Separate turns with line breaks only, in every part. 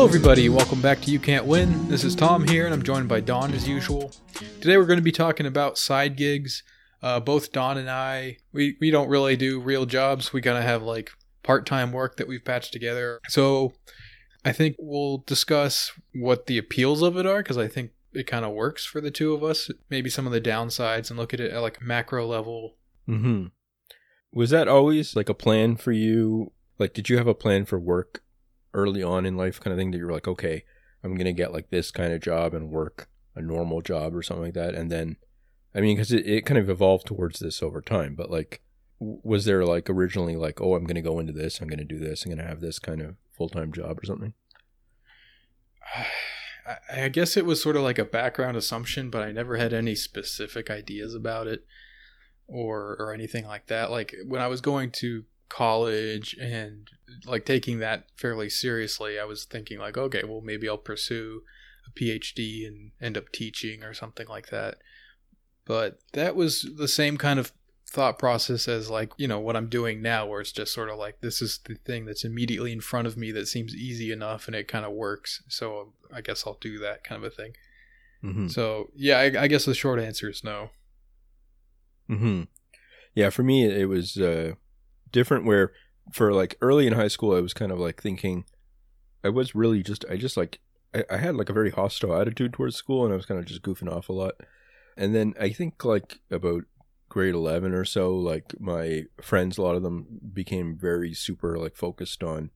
Hello, everybody. Welcome back to You Can't Win. This is Tom here, and I'm joined by Don as usual. Today, we're going to be talking about side gigs. Uh, both Don and I, we, we don't really do real jobs. We kind of have like part time work that we've patched together. So, I think we'll discuss what the appeals of it are because I think it kind of works for the two of us. Maybe some of the downsides and look at it at like macro level.
Mm-hmm. Was that always like a plan for you? Like, did you have a plan for work early on in life, kind of thing that you're like, okay, I'm gonna get like this kind of job and work a normal job or something like that, and then, I mean, because it, it kind of evolved towards this over time, but like, was there like originally like, oh, I'm gonna go into this, I'm gonna do this, I'm gonna have this kind of full time job or something?
I- I guess it was sort of like a background assumption, but I never had any specific ideas about it or or anything like that. Like when I was going to college and like taking that fairly seriously, I was thinking like, okay, well maybe I'll pursue a PhD and end up teaching or something like that. But that was the same kind of thought process as like, you know, what I'm doing now where it's just sort of like this is the thing that's immediately in front of me that seems easy enough and it kind of works. So I guess I'll do that kind of a thing.
Mm-hmm.
So yeah, I, I guess the short answer is no.
Hmm. Yeah, for me it was uh, different. Where for like early in high school, I was kind of like thinking, I was really just I just like I, I had like a very hostile attitude towards school, and I was kind of just goofing off a lot. And then I think like about grade eleven or so, like my friends, a lot of them became very super like focused on,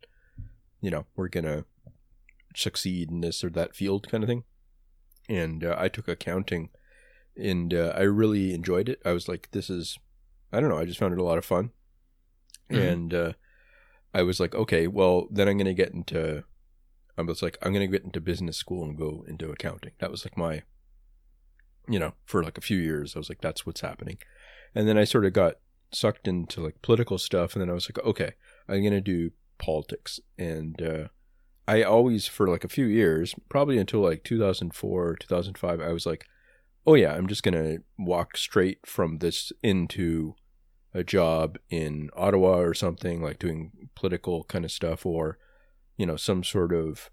you know, we're gonna succeed in this or that field kind of thing. And uh, I took accounting and uh, I really enjoyed it. I was like, this is, I don't know, I just found it a lot of fun.
Mhm.
And uh, I was like, okay, well, then I'm going to get into, I was like, I'm going to get into business school and go into accounting. That was like my, you know, for like a few years, I was like, that's what's happening. And then I sort of got sucked into like political stuff. And then I was like, okay, I'm going to do politics. And, uh, I always, for like a few years, probably until like 2004, 2005, I was like, oh yeah, I'm just gonna walk straight from this into a job in Ottawa or something like doing political kind of stuff or you know some sort of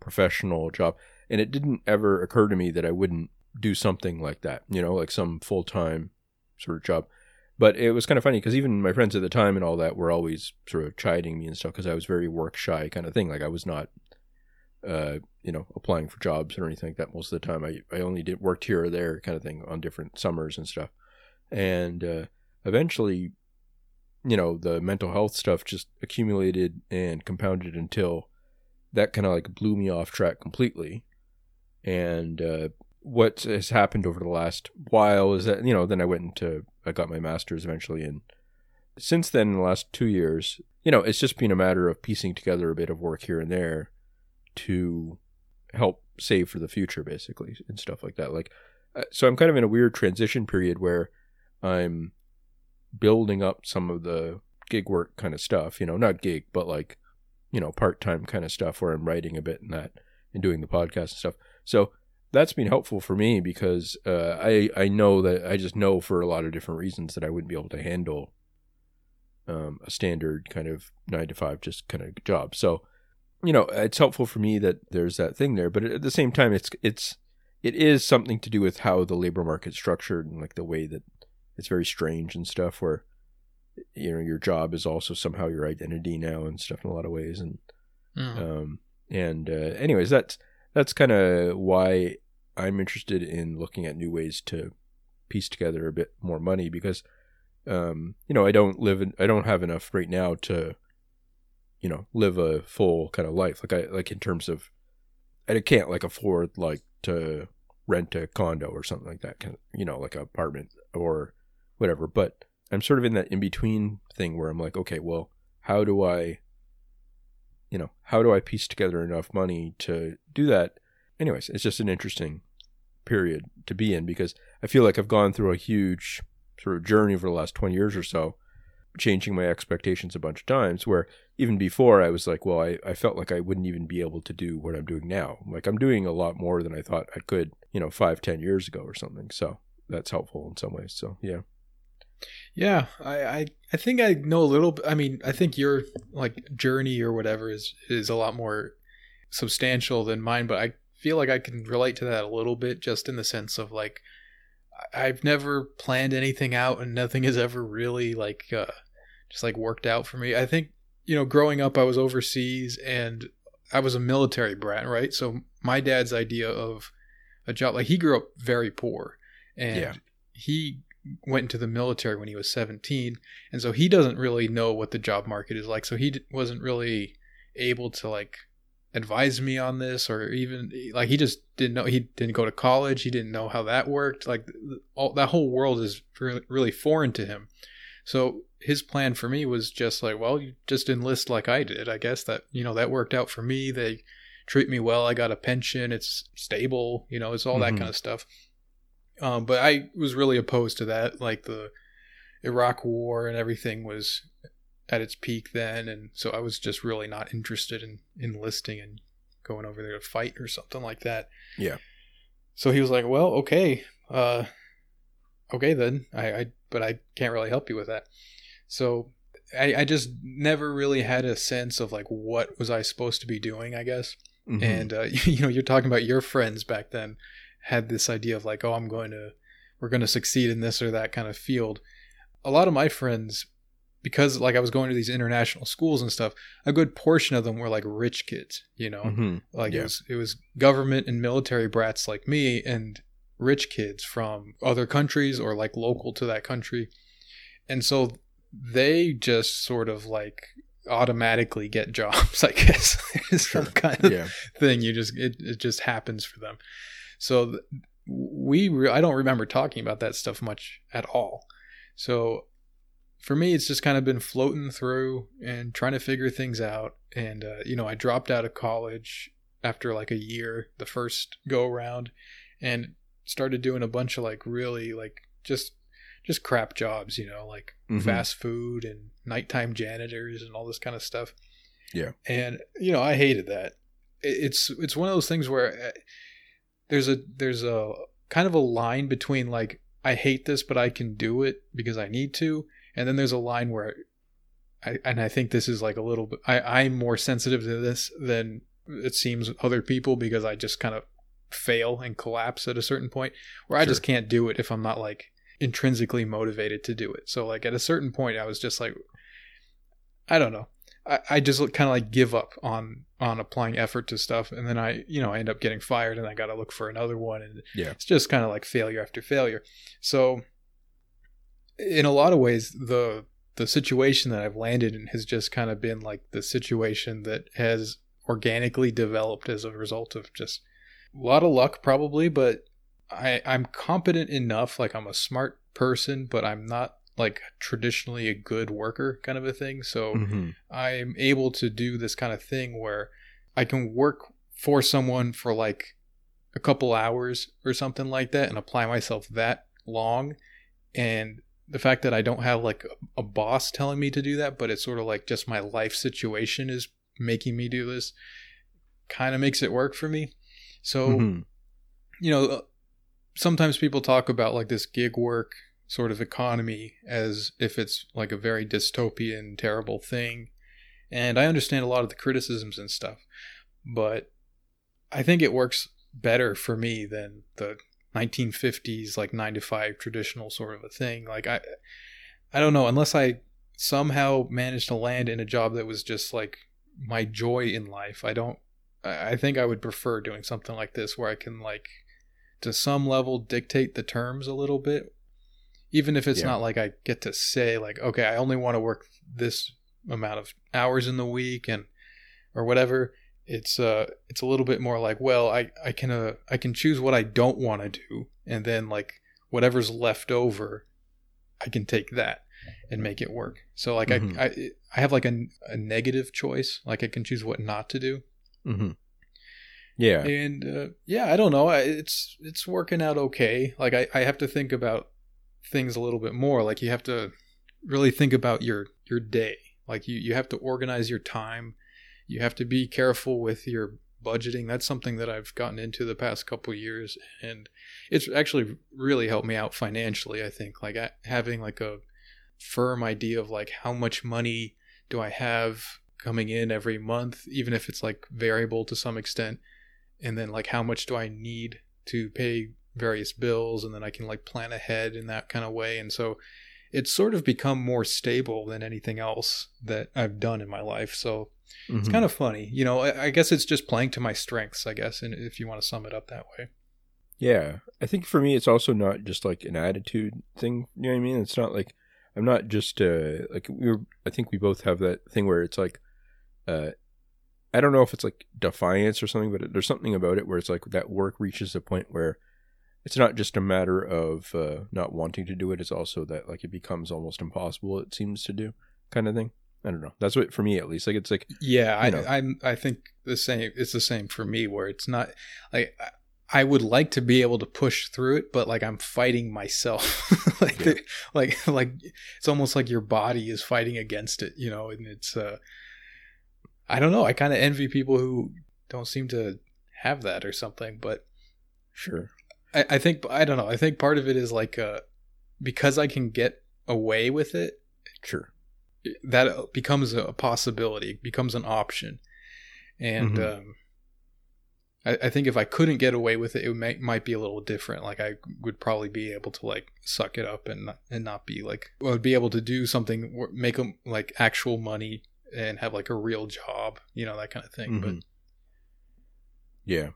professional job. And it didn't ever occur to me that I wouldn't do something like that, you know, like some full time sort of job. But it was kind of funny because even my friends at the time and all that were always sort of chiding me and stuff because I was very work shy kind of thing. Like I was not, uh, you know, applying for jobs or anything like that most of the time. I, I only did worked here or there kind of thing on different summers and stuff. And uh, eventually, you know, the mental health stuff just accumulated and compounded until that kind of like blew me off track completely. And uh, what has happened over the last while is that, you know, then I went into, I got my master's eventually. And since then, in the last two years, you know, it's just been a matter of piecing together a bit of work here and there to help save for the future, basically, and stuff like that. Like, uh, so I'm kind of in a weird transition period where I'm building up some of the gig work kind of stuff, you know, not gig, but like, you know, part time kind of stuff where I'm writing a bit and that and doing the podcast and stuff. So that's been helpful for me because uh, I I know that I just know for a lot of different reasons that I wouldn't be able to handle um, a standard kind of nine to five just kind of job. So you know it's helpful for me that there's that thing there, but at the same time it's it's it is something to do with how the labor market's structured and like the way that it's very strange and stuff where you know your job is also somehow your identity now and stuff in a lot of ways and
Mm.
um and uh, anyways that's that's kind of why i'm interested in looking at new ways to piece together a bit more money because um you know i don't live in i don't have enough right now to you know live a full kind of life like i like in terms of i can't like afford like to rent a condo or something like that kind of, you know like an apartment or whatever but i'm sort of in that in between thing where i'm like okay well how do i you know how do i piece together enough money to do that? Anyways it's just an interesting period to be in because i feel like i've gone through a huge sort of journey over the last 20 years or so changing my expectations a bunch of times where even before i was like well I, I felt like i wouldn't even be able to do what i'm doing now. Like i'm doing a lot more than i thought i could you know five ten years ago or something. So that's helpful in some ways. So yeah
Yeah, I, I I think I know a little. I mean, I think your like journey or whatever is is a lot more substantial than mine, but I feel like I can relate to that a little bit just in the sense of like I've never planned anything out and nothing has ever really like uh just like worked out for me. I think you know, growing up I was overseas and I was a military brat, right? So my dad's idea of a job like he grew up very poor and
Yeah.
he went into the military when he was 17 and so he doesn't really know what the job market is like so he d- wasn't really able to like advise me on this or even like he just didn't know he didn't go to college he didn't know how that worked like all that whole world is really, foreign to him so his plan for me was just like well you just enlist like i did i guess that you know that worked out for me they treat me well i got a pension it's stable you know it's all that
Mhm.
kind of stuff um, but i was really opposed to that like the iraq war and everything was at its peak then and so i was just really not interested in enlisting and going over there to fight or something like that.
Yeah.
so he was like well okay uh okay then. I, I but i can't really help you with that. So I, I just never really had a sense of like what was i supposed to be doing i guess.
Mhm.
and uh, you know you're talking about your friends back then had this idea of like oh i'm going to we're going to succeed in this or that kind of field. A lot of my friends because like i was going to these international schools and stuff a good portion of them were like rich kids you know?
Mhm.
like
Yeah.
it was it was government and military brats like me and rich kids from other countries or like local to that country. And so they just sort of like automatically get jobs i guess. It's some kind of
yeah.
thing. You just it, it just happens for them so we re- i don't remember talking about that stuff much at all so for me it's just kind of been floating through and trying to figure things out and uh, you know i dropped out of college after like a year the first go around and started doing a bunch of like really like just just crap jobs you know like
Mhm.
fast food and nighttime janitors and all this kind of stuff
Yeah.
and you know i hated that it's it's one of those things where uh, there's a there's a kind of a line between like i hate this but i can do it because i need to and then there's a line where i and i think this is like a little bit i i'm more sensitive to this than it seems other people because i just kind of fail and collapse at a certain point where i
Sure.
just can't do it if i'm not like intrinsically motivated to do it so like at a certain point i was just like i don't know I, I just kind of like give up on on applying effort to stuff and then i you know i end up getting fired and i gotta look for another one and
Yeah.
it's just kind of like failure after failure so in a lot of ways the the situation that i've landed in has just kind of been like the situation that has organically developed as a result of just a lot of luck probably but i i'm competent enough like i'm a smart person but i'm not like traditionally a good worker kind of a thing so
Mhm.
I'm able to do this kind of thing where I can work for someone for like a couple hours or something like that and apply myself that long. And the fact that I don't have like a, a boss telling me to do that, but it's sort of like just my life situation is making me do this kind of makes it work for me. So,
Mhm.
you know, sometimes people talk about like this gig work sort of economy as if it's like a very dystopian, terrible thing. And I understand a lot of the criticisms and stuff, but I think it works better for me than the 1950s like 9 to 5 traditional sort of a thing. Like I I don't know, unless I somehow managed to land in a job that was just like my joy in life. I don't I I think I would prefer doing something like this where I can like to some level dictate the terms a little bit even if it's
Yeah.
not like I get to say like okay I only want to work this amount of hours in the week and or whatever it's uh it's a little bit more like well I I can uh I can choose what I don't want to do and then like whatever's left over I can take that and make it work so like
Mhm.
I, I I have like a, a negative choice like I can choose what not to do
Mm-hmm. Yeah.
and uh, yeah i don't know I, it's it's working out okay like I, I have to think about things a little bit more like you have to really think about your your day. Like you you have to organize your time. You have to be careful with your budgeting. That's something that i've gotten into the past couple years and it's actually really helped me out financially i think. Like having like a firm idea of like how much money do i have coming in every month, even if it's like variable to some extent, and then like how much do I need to pay various bills, and then I can like plan ahead in that kind of way, and so it's sort of become more stable than anything else that I've done in my life. So mm-hmm. it's kind of funny, you know. I, I guess it's just playing to my strengths, I guess, and if you want to sum it up that way.
Yeah, I think for me, it's also not just like an attitude thing. You know what I mean? It's not like I'm not just uh like we are I think we both have that thing where it's like, uh, I don't know if it's like defiance or something, but there's something about it where it's like that work reaches a point where it's not just a matter of uh, not wanting to do it. It's also that like it becomes almost impossible. It seems to do kind of thing. I don't know. That's what for me at least. Like it's like
yeah, I I I think the same. It's the same for me where it's not like I would like to be able to push through it, but like I'm fighting myself. like, yeah. like, like it's almost like your body is fighting against it, you know. And it's, uh, I don't know. I kind of envy people who don't seem to have that or something. But
sure,
I, I think I don't know. I think part of it is like, uh, because I can get away with it.
Sure,
that becomes a possibility, becomes an option, and. Mm-hmm. um I, I think if I couldn't get away with it, it may, might be a little different. Like I would probably be able to like suck it up and and not be like I would be able to do something make them like actual money and have like a real job, you know, that kind of thing. Mm-hmm. But
yeah,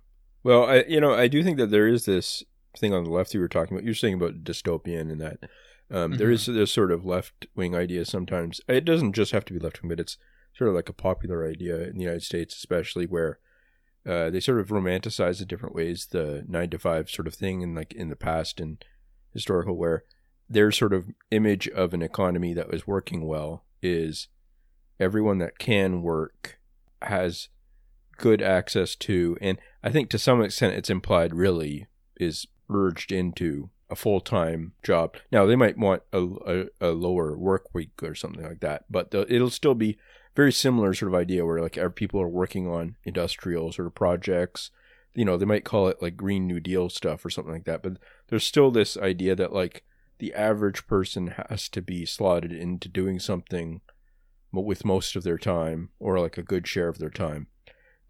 well, I you know I do think that there is this thing on the left you were talking about. You're saying about dystopian and that um, mm-hmm. there is this sort of left wing idea sometimes. It doesn't just have to be left wing, but it's sort of like a popular idea in the United States, especially where uh, they sort of romanticize in different ways the nine to five sort of thing in like in the past and historical where their sort of image of an economy that was working well is everyone that can work has good access to and i think to some extent it's implied really is urged into a full-time job now they might want a, a, a lower work week or something like that but the, it'll still be very similar sort of idea where like people are working on industrial sort of projects. You know, they might call it like Green New Deal stuff or something like that, but there's still this idea that like the average person has to be slotted into doing something with most of their time or like a good share of their time.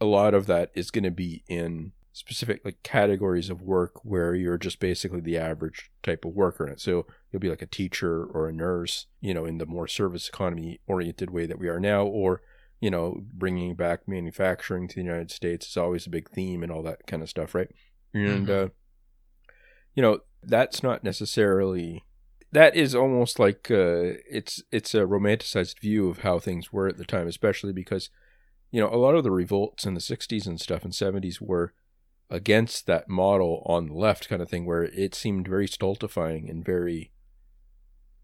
A lot of that is going to be in specific like categories of work where you're just basically the average type of worker in it. So you'll be like a teacher or a nurse, you know, in the more service economy oriented way that we are now, or you know, bringing back manufacturing to the United States is always a big theme and all that kind of stuff, right? And mm-hmm. uh, you know, that's not necessarily that is almost like uh, it's it's a romanticized view of how things were at the time, especially because you know a lot of the revolts in the '60s and stuff and '70s were against that model on the left kind of thing where it seemed very stultifying and very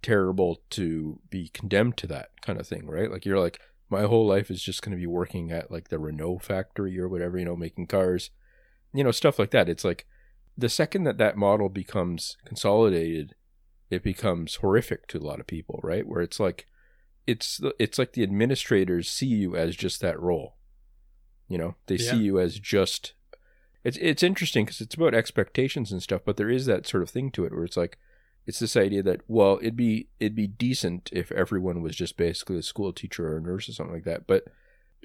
terrible to be condemned to that kind of thing right? Like you're like my whole life is just going to be working at like the Renault factory or whatever you know making cars you know stuff like that. It's like the second that that model becomes consolidated it becomes horrific to a lot of people right? Where it's like it's it's like the administrators see you as just that role. You know they yeah. see you as just it's it's interesting because it's about expectations and stuff, but there is that sort of thing to it where it's like it's this idea that well it'd be it'd be decent if everyone was just basically a school teacher or a nurse or something like that, but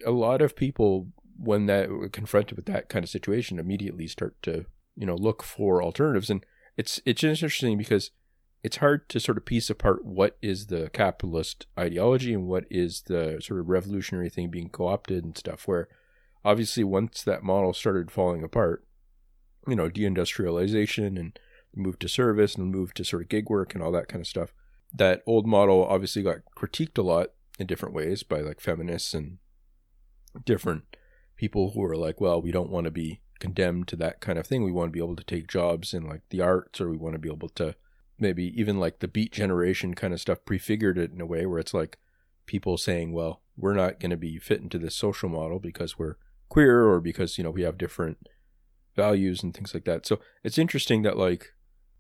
a lot of people when that confronted with that kind of situation immediately start to you know look for alternatives. And it's it's interesting because it's hard to sort of piece apart what is the capitalist ideology and what is the sort of revolutionary thing being co-opted and stuff where obviously once that model started falling apart, you know, deindustrialization and move to service and move to sort of gig work and all that kind of stuff. That old model obviously got critiqued a lot in different ways by like feminists and different people who are like, well, we don't want to be condemned to that kind of thing. We want to be able to take jobs in like the arts or we want to be able to maybe even like the beat generation kind of stuff prefigured it in a way where it's like people saying, well, we're not going to be fit into this social model because we're queer or because you know we have different values and things like that. So it's interesting that like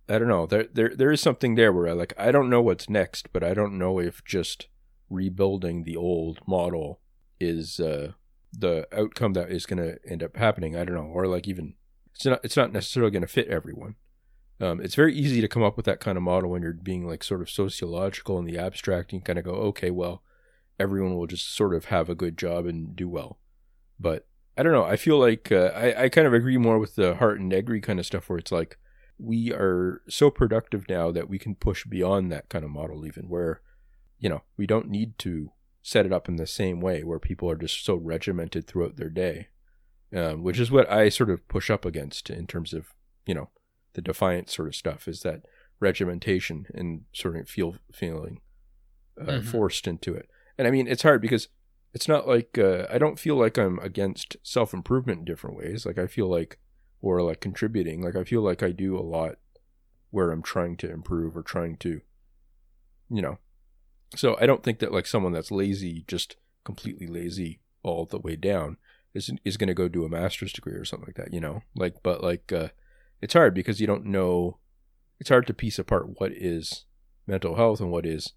I don't know there there there is something there where I like I don't know what's next, but I don't know if just rebuilding the old model is uh, the outcome that is going to end up happening. I don't know, or like even it's not it's not necessarily going to fit everyone. Um, it's very easy to come up with that kind of model when you're being like sort of sociological in the abstract and kind of go, okay, well, everyone will just sort of have a good job and do well. But I don't know. I feel like uh, I, I kind of agree more with the Hardt and Negri kind of stuff where it's like we are so productive now that we can push beyond that kind of model, even where, you know, we don't need to set it up in the same way where people are just so regimented throughout their day, um, which is what I sort of push up against in terms of, you know, the defiant sort of stuff is that regimentation and sort of feel feeling uh,
Mhm.
forced into it. And I mean, it's hard because it's not like uh, I don't feel like I'm against self improvement in different ways. Like I feel like, or like contributing. Like I feel like I do a lot where I'm trying to improve or trying to, you know. So I don't think that like someone that's lazy, just completely lazy all the way down, is is going to go do a master's degree or something like that. You know, like but like uh, it's hard because you don't know. It's hard to piece apart what is mental health and what is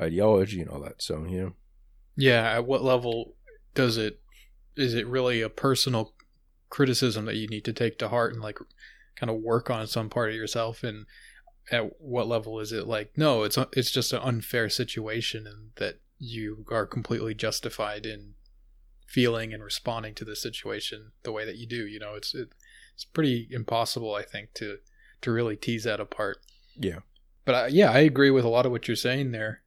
ideology and all that. So you know.
Yeah, at what level does it is it really a personal criticism that you need to take to heart and like kind of work on some part of yourself and at what level is it like no it's it's just an unfair situation and that you are completely justified in feeling and responding to the situation the way that you do you know it's it, it's pretty impossible i think to to really tease that apart
Yeah.
but I, yeah i agree with a lot of what you're saying there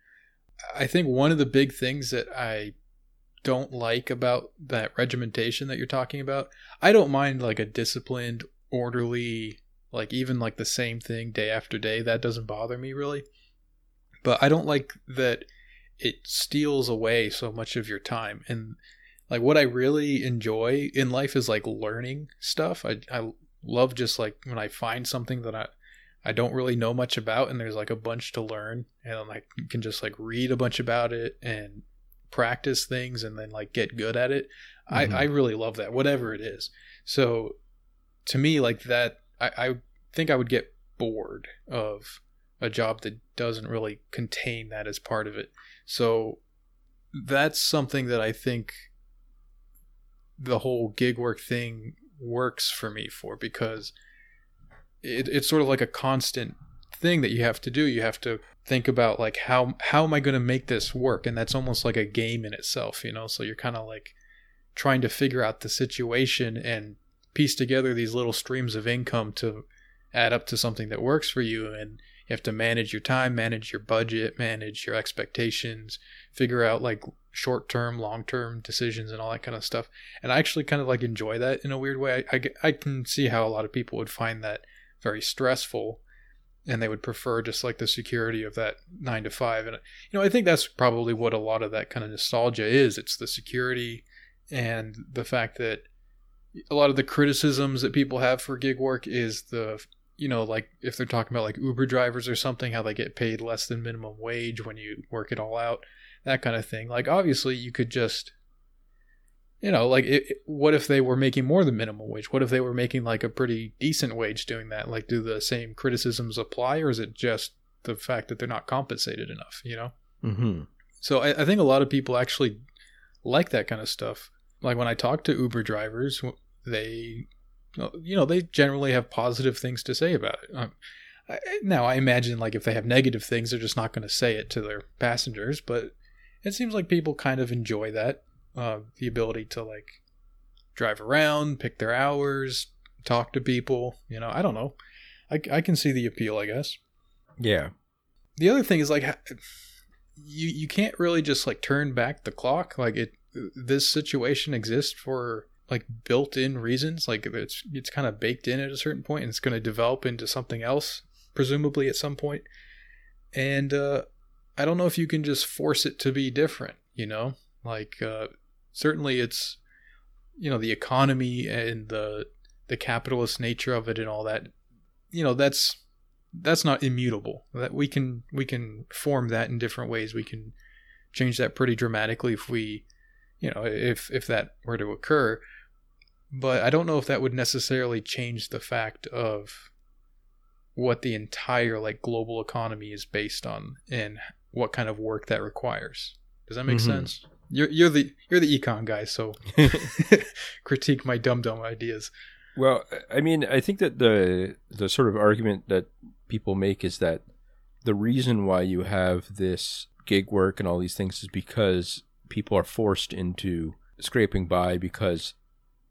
I think one of the big things that I don't like about that regimentation that you're talking about, I don't mind like a disciplined, orderly, like even like the same thing day after day. That doesn't bother me really. But I don't like that it steals away so much of your time. And like what I really enjoy in life is like learning stuff. I, I love just like when I find something that I, I don't really know much about, and there's like a bunch to learn, and I'm like can just like read a bunch about it and practice things, and then like get good at it.
Mhm.
I I really love that, whatever it is. So to me, like that, I, I think I would get bored of a job that doesn't really contain that as part of it. So that's something that I think the whole gig work thing works for me for because it, it's sort of like a constant thing that you have to do. You have to think about like how how am i going to make this work? And that's almost like a game in itself you know? So you're kind of like trying to figure out the situation and piece together these little streams of income to add up to something that works for you. And you have to manage your time manage your budget manage your expectations figure out like short term long term decisions and all that kind of stuff. And i actually kind of like enjoy that in a weird way. I, I, I can see how a lot of people would find that very stressful and they would prefer just like the security of that nine to five. And you know i think that's probably what a lot of that kind of nostalgia is. It's the security and the fact that a lot of the criticisms that people have for gig work is the you know like if they're talking about like uber drivers or something how they get paid less than minimum wage when you work it all out that kind of thing like obviously you could just you know like it, it- what if they were making more than minimum wage what if they were making like a pretty decent wage doing that like do the same criticisms apply or is it just the fact that they're not compensated enough you know
Mm-hmm.
so I, I think a lot of people actually like that kind of stuff. Like when I talk to Uber drivers, they, you know, they generally have positive things to say about it. Um, I, now I imagine like if they have negative things, they're just not going to say it to their passengers. But it seems like people kind of enjoy that, uh, the ability to like drive around, pick their hours, talk to people. You know, I don't know. I, I can see the appeal, I guess
Yeah.
the other thing is like you you can't really just like turn back the clock like it this situation exists for like built-in reasons like it's it's kind of baked in at a certain point and it's going to develop into something else presumably at some point. point and uh i don't know if you can just force it to be different you know? Like uh certainly it's you know the economy and the the capitalist nature of it and all that you know that's that's not immutable. That we can we can form that in different ways. We can change that pretty dramatically if we you know if if that were to occur. But i don't know if that would necessarily change the fact of what the entire like global economy is based on and what kind of work that requires does that make
Mhm.
sense you're you're the you're the econ guy so critique my dumb dumb ideas
Well, I mean, I think that the the sort of argument that people make is that the reason why you have this gig work and all these things is because people are forced into scraping by because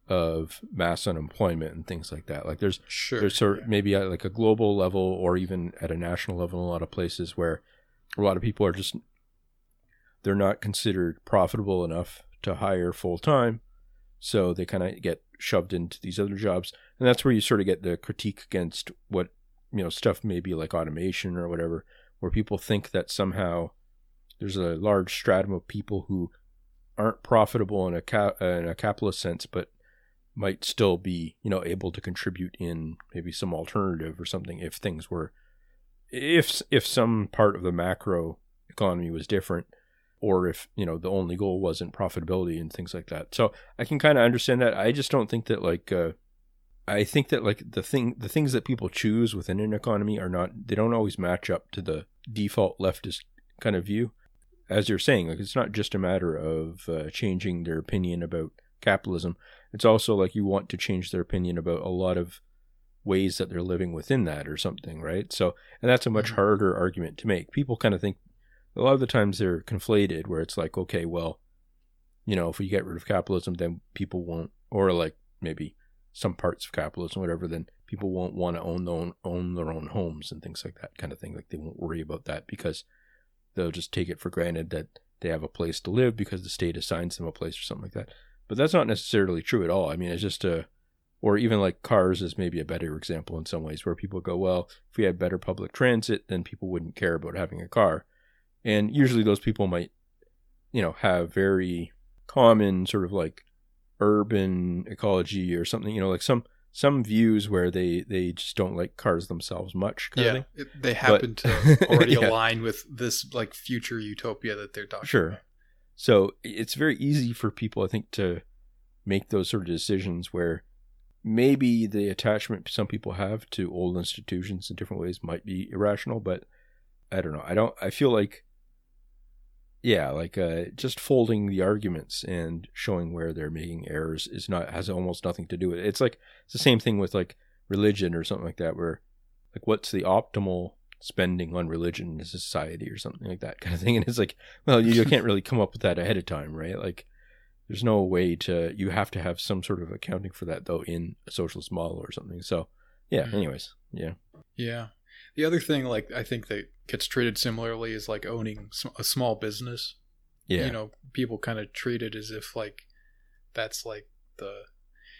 of mass unemployment and things like that. Like there's
Sure.
there's sort
yeah.
maybe at like a global level or even at a national level in a lot of places where a lot of people are just they're not considered profitable enough to hire full time so they kind of get shoved into these other jobs. And that's where you sort of get the critique against what you know stuff maybe like automation or whatever where people think that somehow there's a large stratum of people who aren't profitable in a in a capitalist sense but might still be you know able to contribute in maybe some alternative or something if things were if if some part of the macro economy was different or if you know the only goal wasn't profitability and things like that. So i can kind of understand that. I just don't think that like uh i think that like the thing the things that people choose within an economy are not they don't always match up to the default leftist kind of view. As you're saying like it's not just a matter of uh, changing their opinion about capitalism. It's also like you want to change their opinion about a lot of ways that they're living within that or something right? So and that's a much
Mhm.
harder argument to make. People kind of think a lot of the times they're conflated where it's like okay well you know if we get rid of capitalism then people won't or like maybe some parts of capitalism whatever then people won't want to own their own own their own homes and things like that kind of thing. Like they won't worry about that because they'll just take it for granted that they have a place to live because the state assigns them a place or something like that. But that's not necessarily true at all. I mean it's just a or even like cars is maybe a better example in some ways where people go well if we had better public transit then people wouldn't care about having a car and usually those people might you know have very common sort of like urban ecology or something you know like some some views where they they just don't like cars themselves much
yeah, it, they happen to already
Yeah.
align with this like future utopia that they're talking
Sure.
about.
So it's very easy for people, I think, to make those sort of decisions where maybe the attachment some people have to old institutions in different ways might be irrational, but I don't know. I don't. I feel like, yeah, like uh, just folding the arguments and showing where they're making errors is not has almost nothing to do with it. It's like it's the same thing with like religion or something like that, where like what's the optimal spending on religion in society or something like that kind of thing, and it's like well, you, you can't really come up with that ahead of time, right? Like, there's no way to. You have to have some sort of accounting for that, though, in a socialist model or something. So, yeah.
Mhm.
Anyways, yeah,
Yeah. The other thing, like I think that gets treated similarly is like owning a small business.
yeah,
You know, people kind of treat it as if like that's like the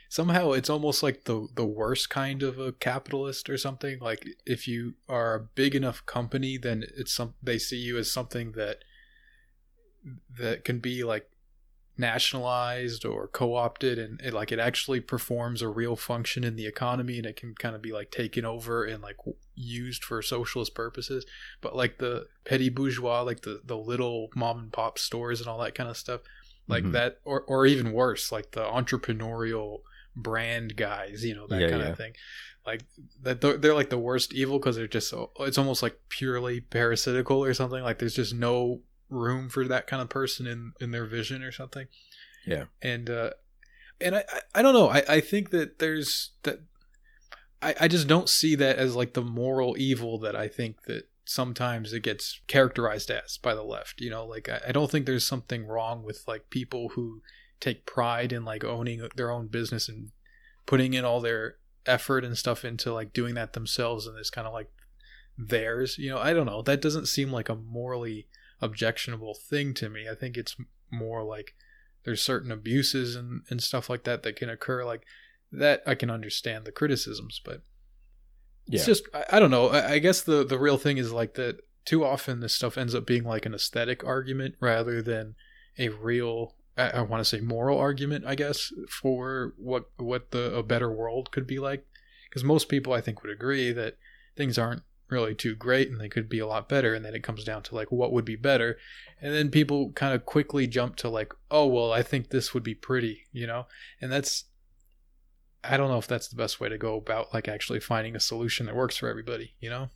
somehow it's almost like the the worst kind of a capitalist or something. Like if you are a big enough company, then it's some they see you as something that that can be like nationalized or co-opted and it, like it actually performs a real function in the economy and it can kind of be like taken over and like used for socialist purposes but like the petty bourgeois like the the little mom and pop stores and all that kind of stuff like
Mhm.
that or or even worse like the entrepreneurial brand guys you know that
Yeah,
kind
yeah.
of thing like that they're, they're like the worst evil because they're just so it's almost like purely parasitical or something like there's just no room for that kind of person in in their vision or something
Yeah.
and uh and i i, I don't know i i think that there's that I, I just don't see that as like the moral evil that I think that sometimes it gets characterized as by the left. You know, like I, I don't think there's something wrong with like people who take pride in like owning their own business and putting in all their effort and stuff into like doing that themselves and it's kind of like theirs. You know, I don't know. That doesn't seem like a morally objectionable thing to me. I think it's more like there's certain abuses and, and stuff like that that can occur like that I can understand the criticisms, but
yeah,
it's just I, I don't know. I, I guess the the real thing is like that. Too often, this stuff ends up being like an aesthetic argument rather than a real. I, I want to say moral argument. I guess for what what the a better world could be like, because most people I think would agree that things aren't really too great and they could be a lot better and then it comes down to like what would be better and then people kind of quickly jump to like oh well i think this would be pretty you know and that's I don't know if that's the best way to go about like actually finding a solution that works for everybody, you know?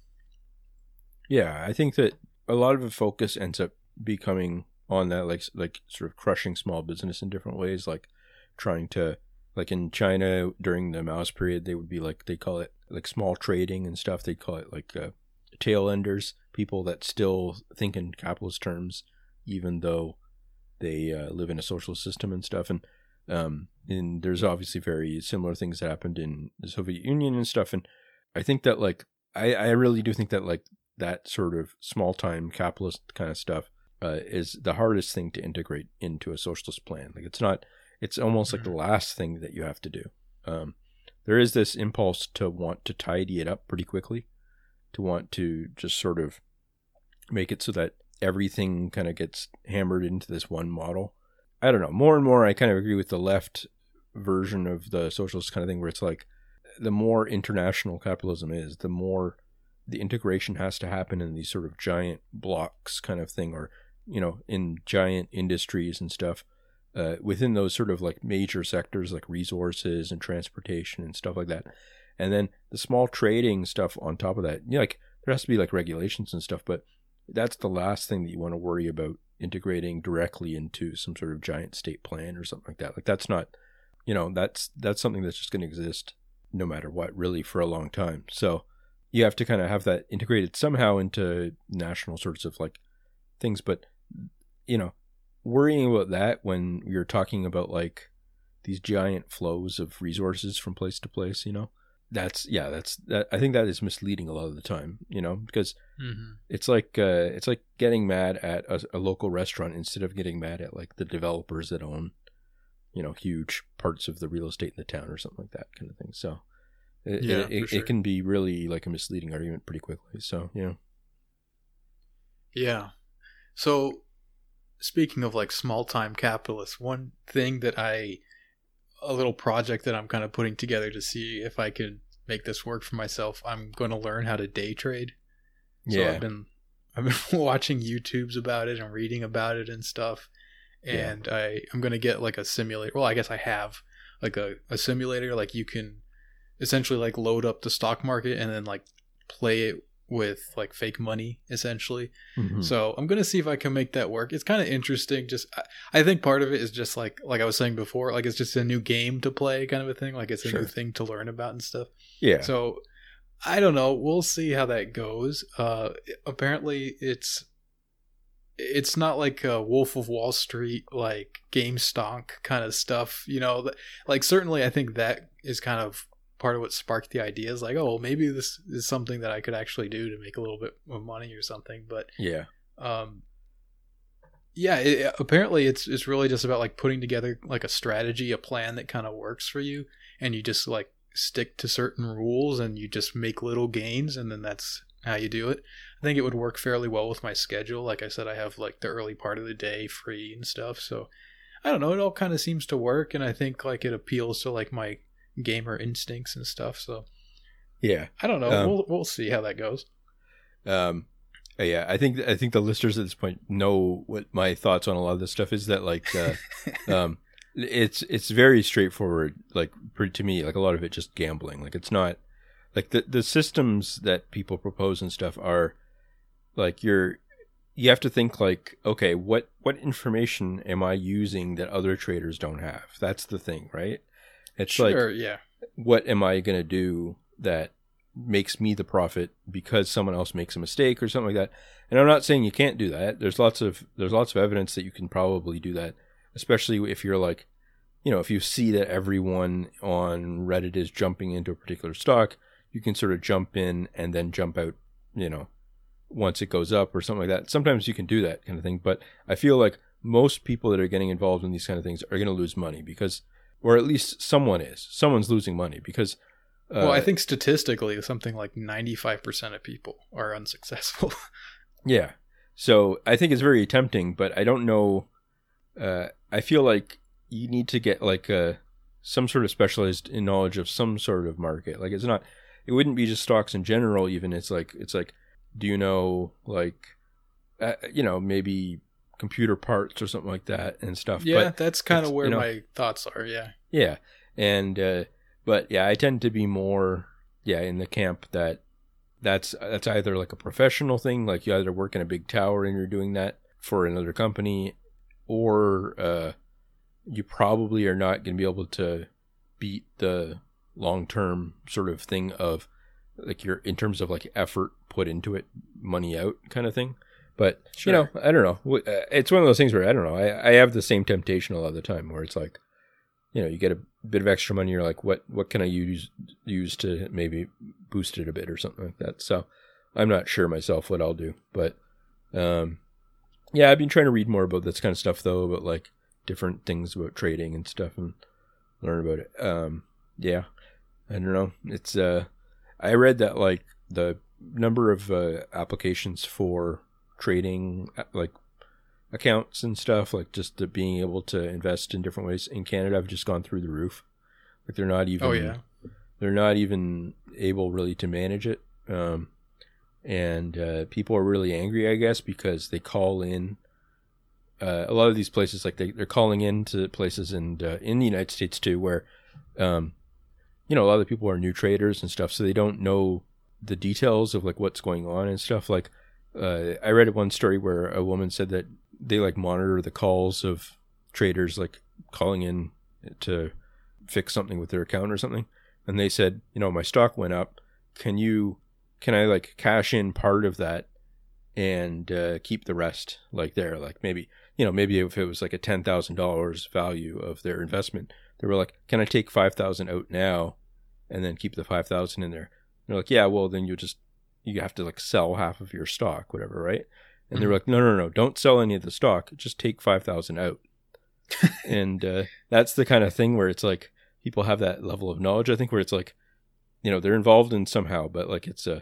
yeah. I think that a lot of the focus ends up becoming on that, like like sort of crushing small business in different ways, like trying to like in China during the Mao's period, they would be like they call it like small trading and stuff. They call it like uh, tail enders, people that still think in capitalist terms, even though they uh, live in a socialist system and stuff. And um, and there's obviously very similar things that happened in the Soviet Union and stuff. And I think that like I I really do think that like that sort of small time capitalist kind of stuff uh, is the hardest thing to integrate into a socialist plan. Like it's not. It's almost like the last thing that you have to do. Um, there is this impulse to want to tidy it up pretty quickly, to want to just sort of make it so that everything kind of gets hammered into this one model. I don't know. More and more, I kind of agree with the left version of the socialist kind of thing, where it's like the more international capitalism is, the more the integration has to happen in these sort of giant blocks kind of thing, or you know, in giant industries and stuff. Uh, within those sort of like major sectors like resources and transportation and stuff like that. And then the small trading stuff on top of that, you know, like there has to be like regulations and stuff, but that's the last thing that you want to worry about integrating directly into some sort of giant state plan or something like that. Like that's not, you know, that's that's something that's just going to exist no matter what, really, for a long time. So you have to kind of have that integrated somehow into national sorts of like things. But you know, worrying about that when you're talking about like these giant flows of resources from place to place, you know, that's yeah, that's that. I think that is misleading a lot of the time, you know, because
Mm-hmm.
it's like uh, it's like getting mad at a, a local restaurant instead of getting mad at like the developers that own, you know, huge parts of the real estate in the town or something like that kind of thing. So. It,
Yeah,
it,
sure.
it can be really like a misleading argument pretty quickly. So yeah,
Yeah. So, speaking of like small time capitalists, one thing that I, a little project that I'm kind of putting together to see if I could make this work for myself, I'm going to learn how to day trade. So
yeah,
I've been, I've been watching YouTubes about it and reading about it and stuff.
Yeah.
And I, I'm going to get like a simulator. Well, I guess I have like a, a simulator. Like you can essentially like load up the stock market and then like play it with like fake money essentially.
Mhm.
So I'm gonna see if I can make that work. It's kind of interesting. Just I, I think part of it is just like like I was saying before, like it's just a new game to play kind of a thing. Like it's a
Sure.
new thing to learn about and stuff.
yeah,
So I don't know. We'll see how that goes. Uh, apparently it's it's not like a Wolf of Wall Street like game stonk kind of stuff. You know, like certainly I think that is kind of part of what sparked the idea. Is like, oh, well, maybe this is something that I could actually do to make a little bit of money or something. But
yeah,
um yeah it, apparently it's it's really just about like putting together like a strategy a plan that kind of works for you and you just like stick to certain rules and you just make little gains and then that's how you do it i think it would work fairly well with my schedule like i said i have like the early part of the day free and stuff so i don't know it all kind of seems to work and i think like it appeals to like my gamer instincts and stuff so
yeah.
i don't know
Um,
we'll, we'll see how that goes
Um, uh, yeah, I think I think the listeners at this point know what my thoughts on a lot of this stuff is. That like, uh, um, it's it's very straightforward. Like to me, like a lot of it just gambling. Like it's not like the the systems that people propose and stuff are like you're you have to think like okay what what information am i using that other traders don't have that's the thing right it's like
yeah
what am I going to do that makes me the profit because someone else makes a mistake or something like that. And I'm not saying you can't do that. There's lots of there's lots of evidence that you can probably do that, especially if you're like, you know, if you see that everyone on Reddit is jumping into a particular stock, you can sort of jump in and then jump out, you know, once it goes up or something like that. Sometimes you can do that kind of thing, but I feel like most people that are getting involved in these kind of things are going to lose money because or at least someone is. Someone's losing money because uh,
well, I think statistically, something like 95% of people are unsuccessful.
Yeah. So I think it's very tempting, but I don't know. Uh, I feel like you need to get like a some sort of specialized in knowledge of some sort of market. Like it's not. It wouldn't be just stocks in general. Even it's like it's like, do you know like, uh, you know maybe computer parts or something like that and stuff.
yeah,
But
that's kind of where
you know-
my thoughts are. Yeah.
Yeah, and uh, but yeah, I tend to be more yeah in the camp that that's that's either like a professional thing, like you either work in a big tower and you're doing that for another company, or uh, you probably are not going to be able to beat the long term sort of thing of like your in terms of like effort put into it, money out kind of thing. But
Sure.
you know, I don't know. Uh, It's one of those things where I don't know. I, I have the same temptation a lot of the time where it's like, you know, you get a bit of extra money. You're like, what what can I use use to maybe boost it a bit or something like that. So I'm not sure myself what I'll do, but um, yeah, I've been trying to read more about this kind of stuff though, about like different things about trading and stuff and learn about it. Um, yeah, I don't know. It's uh, I read that like the number of uh, applications for trading uh, like accounts and stuff like just the being able to invest in different ways in Canada I've just gone through the roof. Like they're not even
Oh yeah.
they're not even able really to manage it. Um, and uh, people are really angry, I guess, because they call in. Uh, a lot of these places, like they, they're calling in to places and uh, in the United States too, where, um, you know, a lot of the people are new traders and stuff, so they don't know the details of like what's going on and stuff. Like, uh, I read one story where a woman said that they like monitor the calls of traders like calling in to fix something with their account or something. And they said you know my stock went up. Can you can i like cash in part of that and uh, keep the rest like there? Like maybe you know maybe if it was like a $10000 value of their investment they were like can i take 5000 out now and then keep the 5000 in there? They're like yeah well then you just you have to like sell half of your stock whatever right and they were like no no no don't sell any of the stock just take 5000 out and uh, that's the kind of thing where it's like people have that level of knowledge i think where it's like you know they're involved in somehow but like it's uh,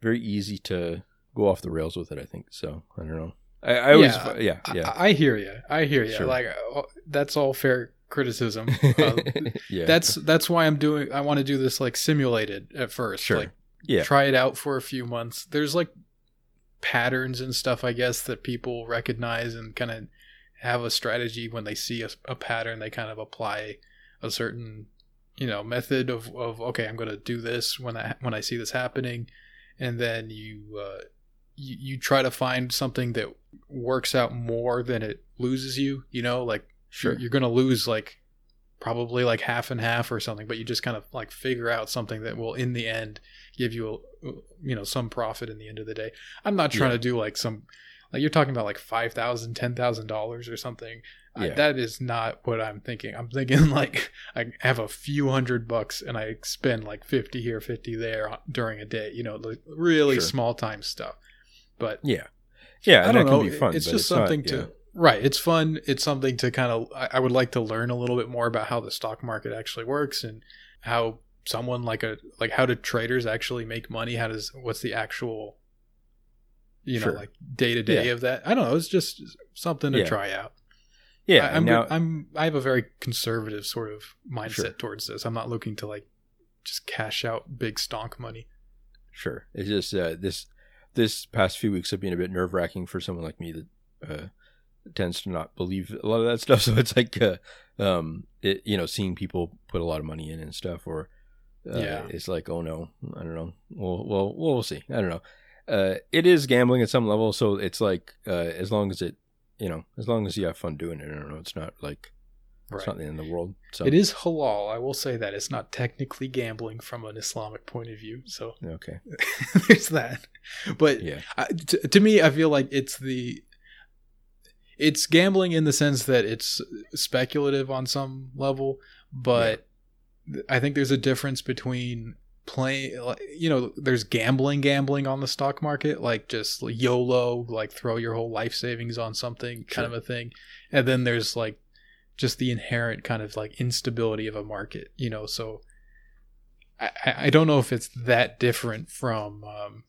very easy to go off the rails with it i think so i don't know i, I always
Yeah.
yeah yeah
I, I hear you. I hear you.
Sure.
Like uh, that's all fair criticism. Uh,
yeah
That's that's why I'm doing. I want to do this like simulated at first.
Sure.
Like
Yeah.
try it out for a few months. There's like patterns and stuff, I guess, that people recognize and kind of have a strategy when they see a, a pattern. They kind of apply a certain, you know, method of, of okay, I'm going to do this when I when I see this happening, and then you uh, you you try to find something that works out more than it loses you. You know, like
sure
you're, you're going to lose like probably like half and half or something but you just kind of like figure out something that will in the end give you a, you know some profit in the end of the day i'm not trying
Yeah.
to do like some like you're talking about like five thousand ten thousand dollars or something I- that is not what i'm thinking i'm thinking like i have a few hundred bucks and i spend like 50 here 50 there during a day you know like really
Sure.
small time stuff but
yeah yeah
I don't
that
know.
can be fun
it's just
not-
something
yeah.
to right. It's fun. It's something to kind of. I, I would like to learn a little bit more about how the stock market actually works and how someone like a like how do traders actually make money? How does what's the actual you know
Sure.
like day to day of that? I don't know. It's just something to
Yeah.
try out.
yeah
I, i'm
now
I'm I have a very conservative sort of mindset
Sure.
towards this. I'm not looking to like just cash out big stonk money.
Sure. It's just uh, this this past few weeks have been a bit nerve wracking for someone like me that uh, tends to not believe a lot of that stuff. So it's like, uh, um, it, you know, seeing people put a lot of money in and stuff, or uh,
Yeah.
it's like, oh no, I don't know. Well, well, we'll see. I don't know. Uh, it is gambling at some level, so it's like uh, as long as it, you know, as long as you have fun doing it. I don't know. It's not like it's
Right.
not the end of the world. So
It is halal. I will say that it's not technically gambling from an Islamic point of view. So
okay.
there's that. But
Yeah.
I, to, to me, I feel like it's the it's gambling in the sense that it's speculative on some level, but I think there's a difference between playing. You know, there's gambling, gambling on the stock market, like just YOLO, like throw your whole life savings on something, kind of a thing, and then there's like just the inherent kind of like instability of a market. You know, so. I, I I don't know if it's that different from um,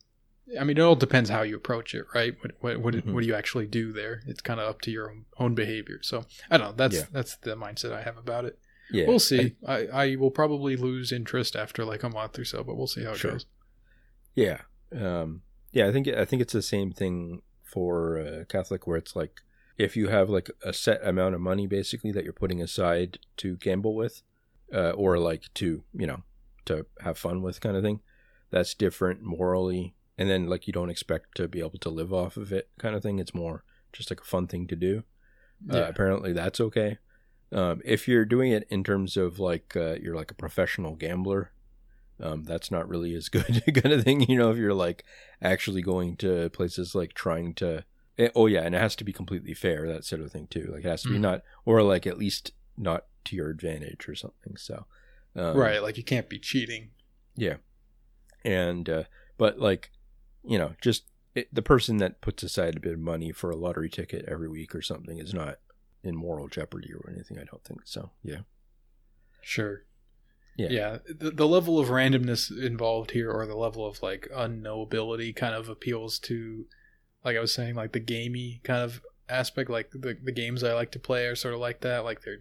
I mean, it all depends how you approach it, right? What what what,
Mhm.
what do you actually do there? It's kind of up to your own, own behavior. So I don't know. That's
Yeah.
that's the mindset I have about it.
Yeah.
we'll see. I, I will probably lose interest after like a month or so, but we'll see how it
Sure.
goes.
Yeah. Um, yeah, I think I think it's the same thing for uh, Catholic, where it's like if you have like a set amount of money basically that you're putting aside to gamble with, uh, or like to you know to have fun with kind of thing, that's different morally. And then like you don't expect to be able to live off of it kind of thing. It's more just like a fun thing to do. Uh,
Yeah.
apparently that's okay. Um, if you're doing it in terms of like uh, you're like a professional gambler, um, that's not really as good kind of thing. You know, if you're like actually going to places like trying to Eh, oh yeah, and it has to be completely fair, that sort of thing too. Like it has to be
Mhm.
not, or like at least not to your advantage or something. So, um,
right. Like you can't be cheating. Yeah.
And uh, but like you know just it, the person that puts aside a bit of money for a lottery ticket every week or something is not in moral jeopardy or anything i don't think so yeah
Sure.
Yeah.
Yeah. The, the level of randomness involved here, or the level of like unknowability, kind of appeals to, like I was saying, like the gamey kind of aspect. Like the the games I like to play are sort of like that. Like they're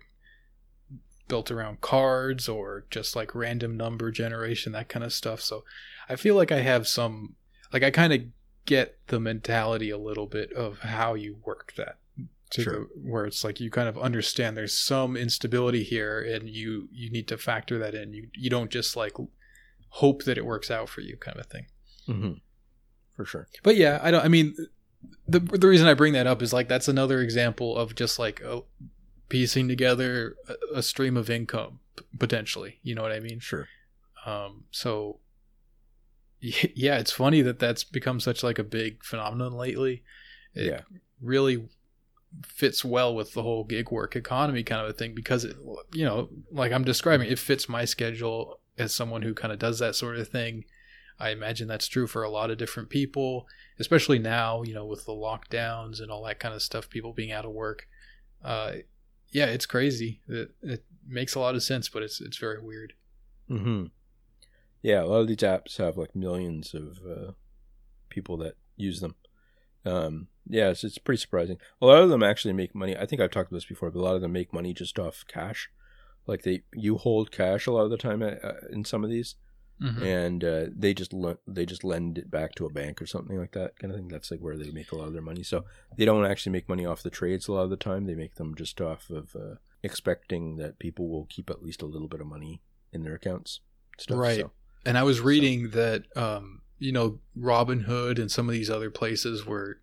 built around cards or just like random number generation, that kind of stuff. So I feel like I have some, like I kind of get the mentality a little bit of how you work that. To
Sure.
the, where it's like you kind of understand there's some instability here and you you need to factor that in. You you don't just like hope that it works out for you kind of thing.
Mm-hmm. for sure.
But yeah i don't i mean the the reason i bring that up is like that's another example of just like a, piecing together a, a stream of income p- potentially. You know what i mean?
Sure.
Um so yeah it's funny that that's become such like a big phenomenon lately. It
Yeah.
really fits well with the whole gig work economy kind of a thing because it you know like i'm describing it fits my schedule as someone who kind of does that sort of thing. I imagine that's true for a lot of different people especially now you know with the lockdowns and all that kind of stuff people being out of work. Uh yeah it's crazy. It, it makes a lot of sense but it's it's very weird.
Mm-hmm. Yeah a lot of these apps have like millions of uh, people that use them um yeah it's, it's pretty surprising a lot of them actually make money i think i've talked about this before but a lot of them make money just off cash like they you hold cash a lot of the time uh, in some of these
Mhm.
and uh, they just le- they just lend it back to a bank or something like that kind of thing. That's like where they make a lot of their money. So they don't actually make money off the trades a lot of the time. They make them just off of uh, expecting that people will keep at least a little bit of money in their accounts. Stuff.
Right.
So,
And I was reading that, um, you know, Robinhood and some of these other places were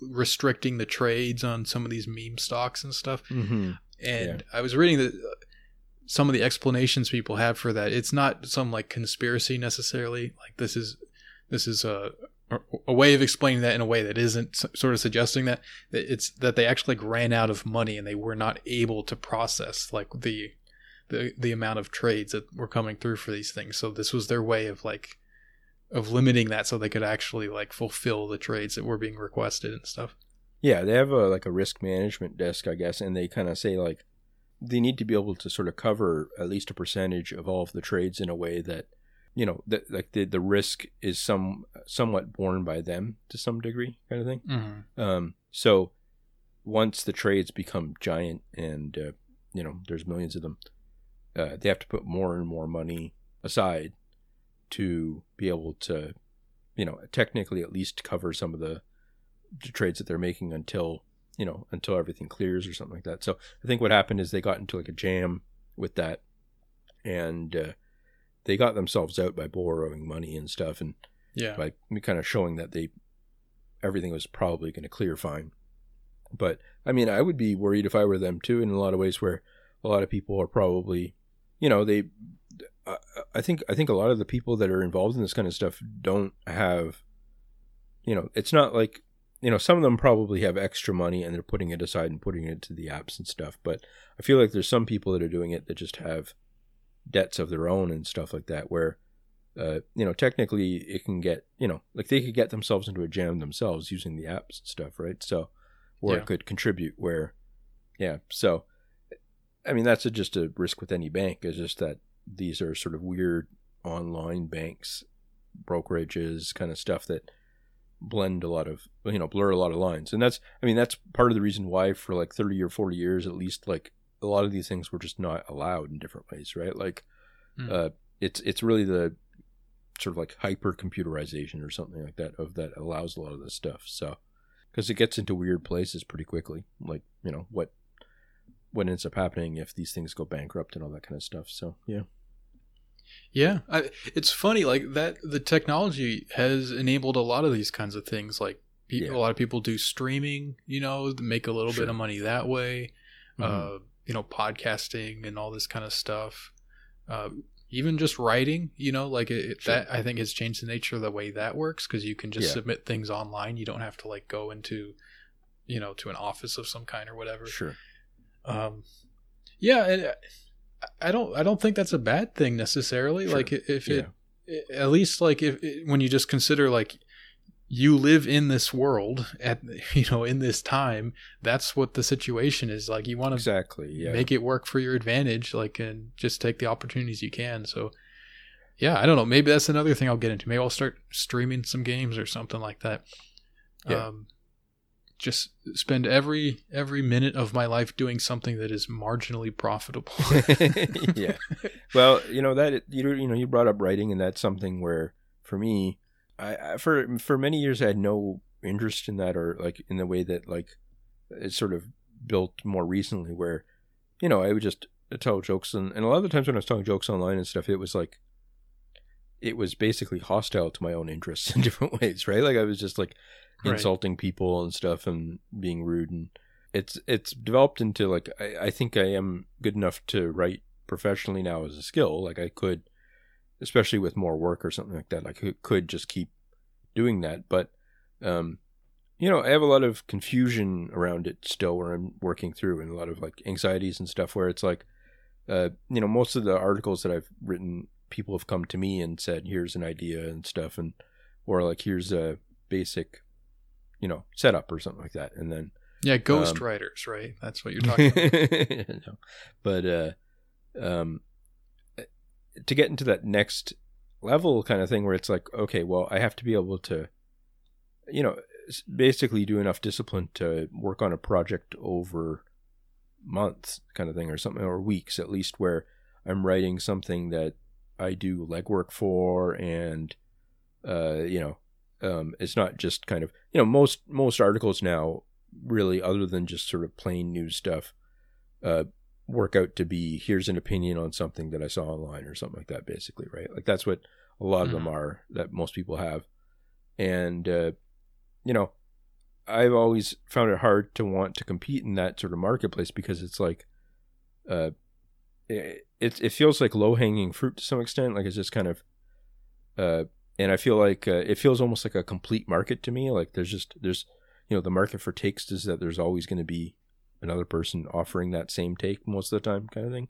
restricting the trades on some of these meme stocks and stuff.
mm-hmm.
And I was reading that uh, some of the explanations people have for that. It's not some like conspiracy necessarily. Like this is this is a a way of explaining that in a way that isn't sort of suggesting that that it's that they actually like ran out of money and they were not able to process like the the the amount of trades that were coming through for these things. So this was their way of like of limiting that so they could actually like fulfill the trades that were being requested and stuff.
Yeah, they have a like a risk management desk, I guess, and they kind of say like they need to be able to sort of cover at least a percentage of all of the trades in a way that you know that like the the risk is some somewhat borne by them to some degree, kind of thing.
Mm-hmm.
Um, so once the trades become giant and uh, you know there's millions of them, uh, they have to put more and more money aside to be able to, you know, technically at least cover some of the, the trades that they're making until you know until everything clears or something like that. So I think what happened is they got into like a jam with that, and uh, they got themselves out by borrowing money and stuff and
Yeah.
by kind of showing that they everything was probably going to clear fine. But I mean, I would be worried if I were them too. In a lot of ways, where a lot of people are probably, you know, they. I- I think I think a lot of the people that are involved in this kind of stuff don't have, you know, it's not like, you know, some of them probably have extra money and they're putting it aside and putting it to the apps and stuff. But I feel like there's some people that are doing it that just have debts of their own and stuff like that, where uh, you know, technically it can get, you know, like they could get themselves into a jam themselves using the apps and stuff, right? So, or
Yeah.
it could contribute where, yeah. So, I mean, that's a, just a risk with any bank is just that these are sort of weird online banks, brokerages, kind of stuff that blend a lot of, you know, blur a lot of lines. And that's, I mean, that's part of the reason why for like 30 or 40 years, at least, like a lot of these things were just not allowed in different ways, right? Like,
Hmm.
uh, it's, it's really the, sort of like hyper computerization or something like that of that allows a lot of this stuff so because it gets into weird places pretty quickly like you know what what ends up happening if these things go bankrupt and all that kind of stuff so yeah
Yeah, I, it's funny like that. The technology has enabled a lot of these kinds of things. Like pe-
Yeah.
a lot of people do streaming, you know, make a little
Sure.
bit of money that way.
Mhm.
Uh, you know, podcasting and all this kind of stuff. Uh, even just writing, you know, like it, it-
Sure.
that I think has changed the nature of the way that works because you can just
Yeah.
submit things online. You don't have to like go into, you know, to an office of some kind or whatever.
Sure.
Um, yeah, and I don't I don't think that's a bad thing necessarily.
Sure.
Like if it at least like if when you just consider like you live in this world at you know in this time that's what the situation is like you want to
Exactly. Yeah.
make it work for your advantage like and just take the opportunities you can so yeah i don't know maybe that's another thing i'll get into maybe i'll start streaming some games or something like that
Yeah.
um just spend every every minute of my life doing something that is marginally profitable
yeah. Well, you know that you you know you brought up writing, and that's something where for me, I, I for for many years I had no interest in that, or like in the way that like it's sort of built more recently, where you know I would just tell jokes, and, and a lot of the times when I was telling jokes online and stuff, it was like it was basically hostile to my own interests in different ways, right? Like I was just like
Right.
insulting people and stuff and being rude and it's it's developed into like I, I think I am good enough to write professionally now as a skill. Like I could especially with more work or something like that, like I could just keep doing that. But um you know, I have a lot of confusion around it still where I'm working through and a lot of like anxieties and stuff where it's like uh you know, most of the articles that I've written people have come to me and said, Here's an idea and stuff and or like here's a basic you know, setup or something like that. And then
yeah ghost
Um,
writers right that's what you're talking about
no. But uh, um, to get into that next level kind of thing where it's like, okay, well, I have to be able to, you know, basically do enough discipline to work on a project over months kind of thing or something or weeks at least where I'm writing something that I do legwork for and uh you know um it's not just kind of you know most most articles now really other than just sort of plain news stuff uh work out to be here's an opinion on something that I saw online or something like that basically right? Like that's what a lot of them are that most people have. And uh you know I've always found it hard to want to compete in that sort of marketplace because it's like uh it it, feels like low hanging fruit to some extent like it's just kind of uh and I feel like uh, it feels almost like a complete market to me like there's just there's you know the market for takes is that there's always going to be another person offering that same take most of the time kind of thing.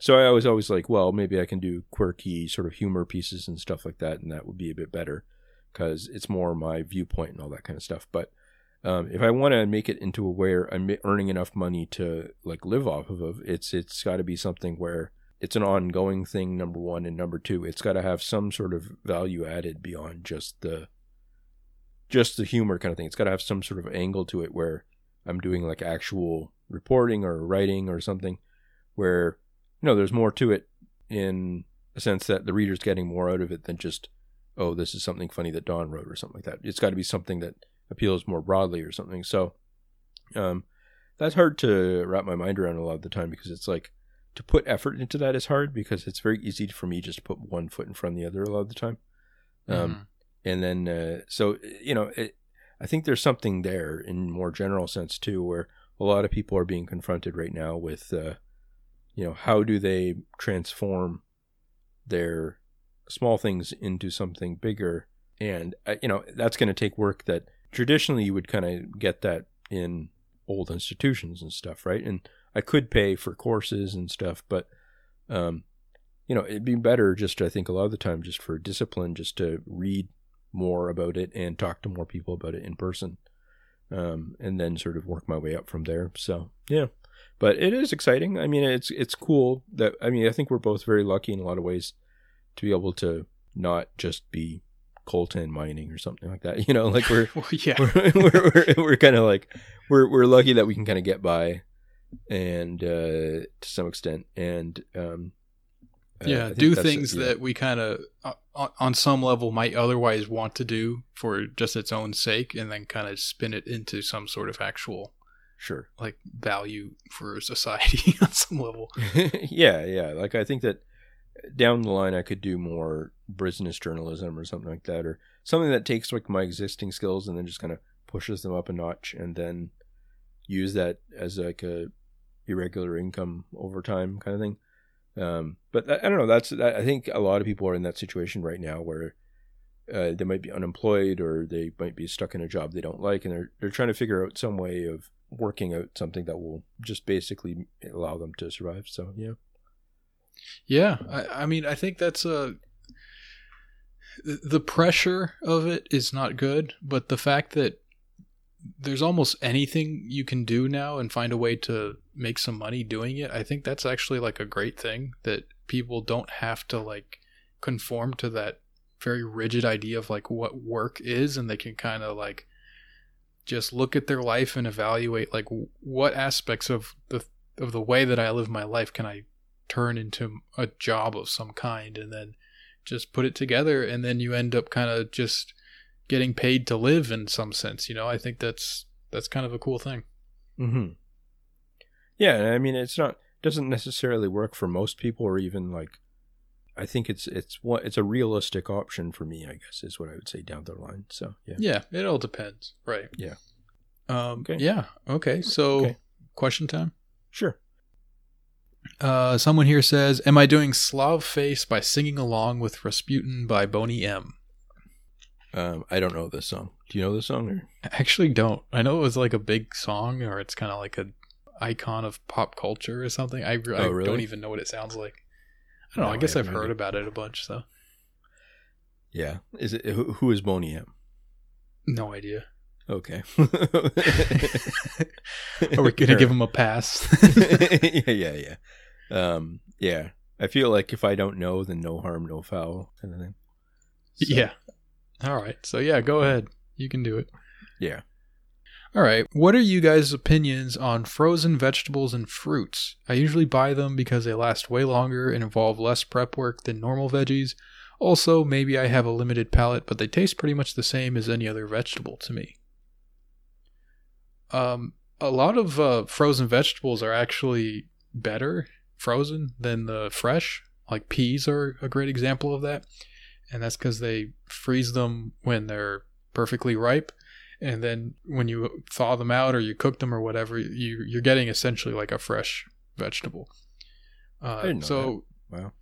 So i was always like well maybe i can do quirky sort of humor pieces and stuff like that and that would be a bit better because it's more my viewpoint and all that kind of stuff. But um, if i want to make it into a where i'm earning enough money to like live off of it's it's got to be something where it's an ongoing thing number one and number two it's got to have some sort of value added beyond just the just the humor kind of thing. It's got to have some sort of angle to it where i'm doing like actual reporting or writing or something where you know there's more to it in a sense that the reader's getting more out of it than just oh this is something funny that don wrote or something like that. It's got to be something that appeals more broadly or something. So um that's hard to wrap my mind around a lot of the time because it's like to put effort into that is hard because it's very easy for me just to put one foot in front of the other a lot of the time. Um
Mhm.
and then uh, so you know it, i think there's something there in more general sense too where a lot of people are being confronted right now with uh, you know how do they transform their small things into something bigger? And uh, you know that's going to take work that traditionally you would kind of get that in old institutions and stuff right and i could pay for courses and stuff but um you know it'd be better just i think a lot of the time just for discipline just to read more about it and talk to more people about it in person um, and then sort of work my way up from there. So yeah, but it is exciting. I mean, it's it's cool that I mean I think we're both very lucky in a lot of ways to be able to not just be coltan mining or something like that. You know, like we're
well, yeah
we're we're, we're, we're kind of like we're we're lucky that we can kind of get by and uh, to some extent and um, uh,
yeah
think
do things
yeah.
that we kind of on, on some level might otherwise want to do for just its own sake and then kind of spin it into some sort of actual
sure
like value for society on some level
yeah, yeah. Like I think that down the line I could do more business journalism or something like that, or something that takes like my existing skills and then just kind of pushes them up a notch, and then use that as like a irregular income over time kind of thing. Um, but I, I don't know. That's I think a lot of people are in that situation right now where uh, they might be unemployed or they might be stuck in a job they don't like, and they're they're trying to figure out some way of working out something that will just basically allow them to survive. So yeah,
Yeah, I, I mean, I think that's a. The pressure of it is not good, but the fact that there's almost anything you can do now and find a way to make some money doing it, I think that's actually like a great thing that people don't have to like conform to that very rigid idea of like what work is and they can kind of like just look at their life and evaluate like what aspects of the of the way that I live my life can I turn into a job of some kind and then just put it together and then you end up kind of just getting paid to live in some sense you know i think that's that's kind of a cool thing
mm-hmm. yeah. I mean, it's not doesn't necessarily work for most people, or even like. I think it's it's what it's a realistic option for me. I guess is what I would say down the line. So yeah,
yeah it all depends right
Yeah.
um
Okay.
yeah okay so
Okay.
question time
sure.
Uh someone here says am i doing slav face by singing along with rasputin by boney m
Um, I don't know this song. Do you know this song? Or?
I actually don't i know it was like a big song or it's kind of like a icon of pop culture or something i, I
Oh, really?
don't even know what it sounds like i don't know
No,
i
I
guess
have
i've heard about it a bunch so
Yeah. Is it who, who is Boney M?
no idea
Okay.
Are we gonna give him a pass?
yeah, yeah, yeah. Um, yeah. I feel like if I don't know, then no harm, no foul, kind of thing. So,
yeah. All right. So yeah, go ahead. You can do it.
Yeah.
All right. What are you guys' opinions on frozen vegetables and fruits? I usually buy them because they last way longer and involve less prep work than normal veggies. Also, maybe I have a limited palate, but they taste pretty much the same as any other vegetable to me. Um, a lot of uh, frozen vegetables are actually better frozen than the fresh. Like peas are a great example of that, and that's because they freeze them when they're perfectly ripe, and then when you thaw them out or you cook them or whatever, you you're getting essentially like a fresh vegetable. Uh,
didn't know
so
Wow.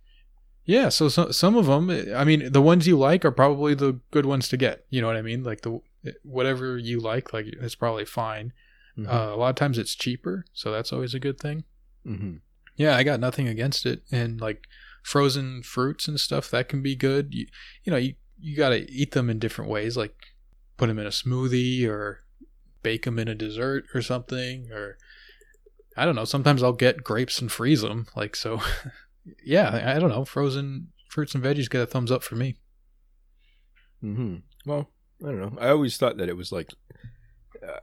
yeah, so, so some of them, I mean, the ones you like are probably the good ones to get. You know what I mean? Like the whatever you like, like it's probably fine.
Mhm.
Uh, a lot of times it's cheaper, so that's always a good thing.
Mhm.
Yeah, I got nothing against it, and like frozen fruits and stuff that can be good. You, you know, you you got to eat them in different ways, like put them in a smoothie or bake them in a dessert or something, or I don't know. Sometimes I'll get grapes and freeze them, like so. yeah, I, I don't know. Frozen fruits and veggies get a thumbs up for me.
hmm Well, I don't know. I always thought that it was like,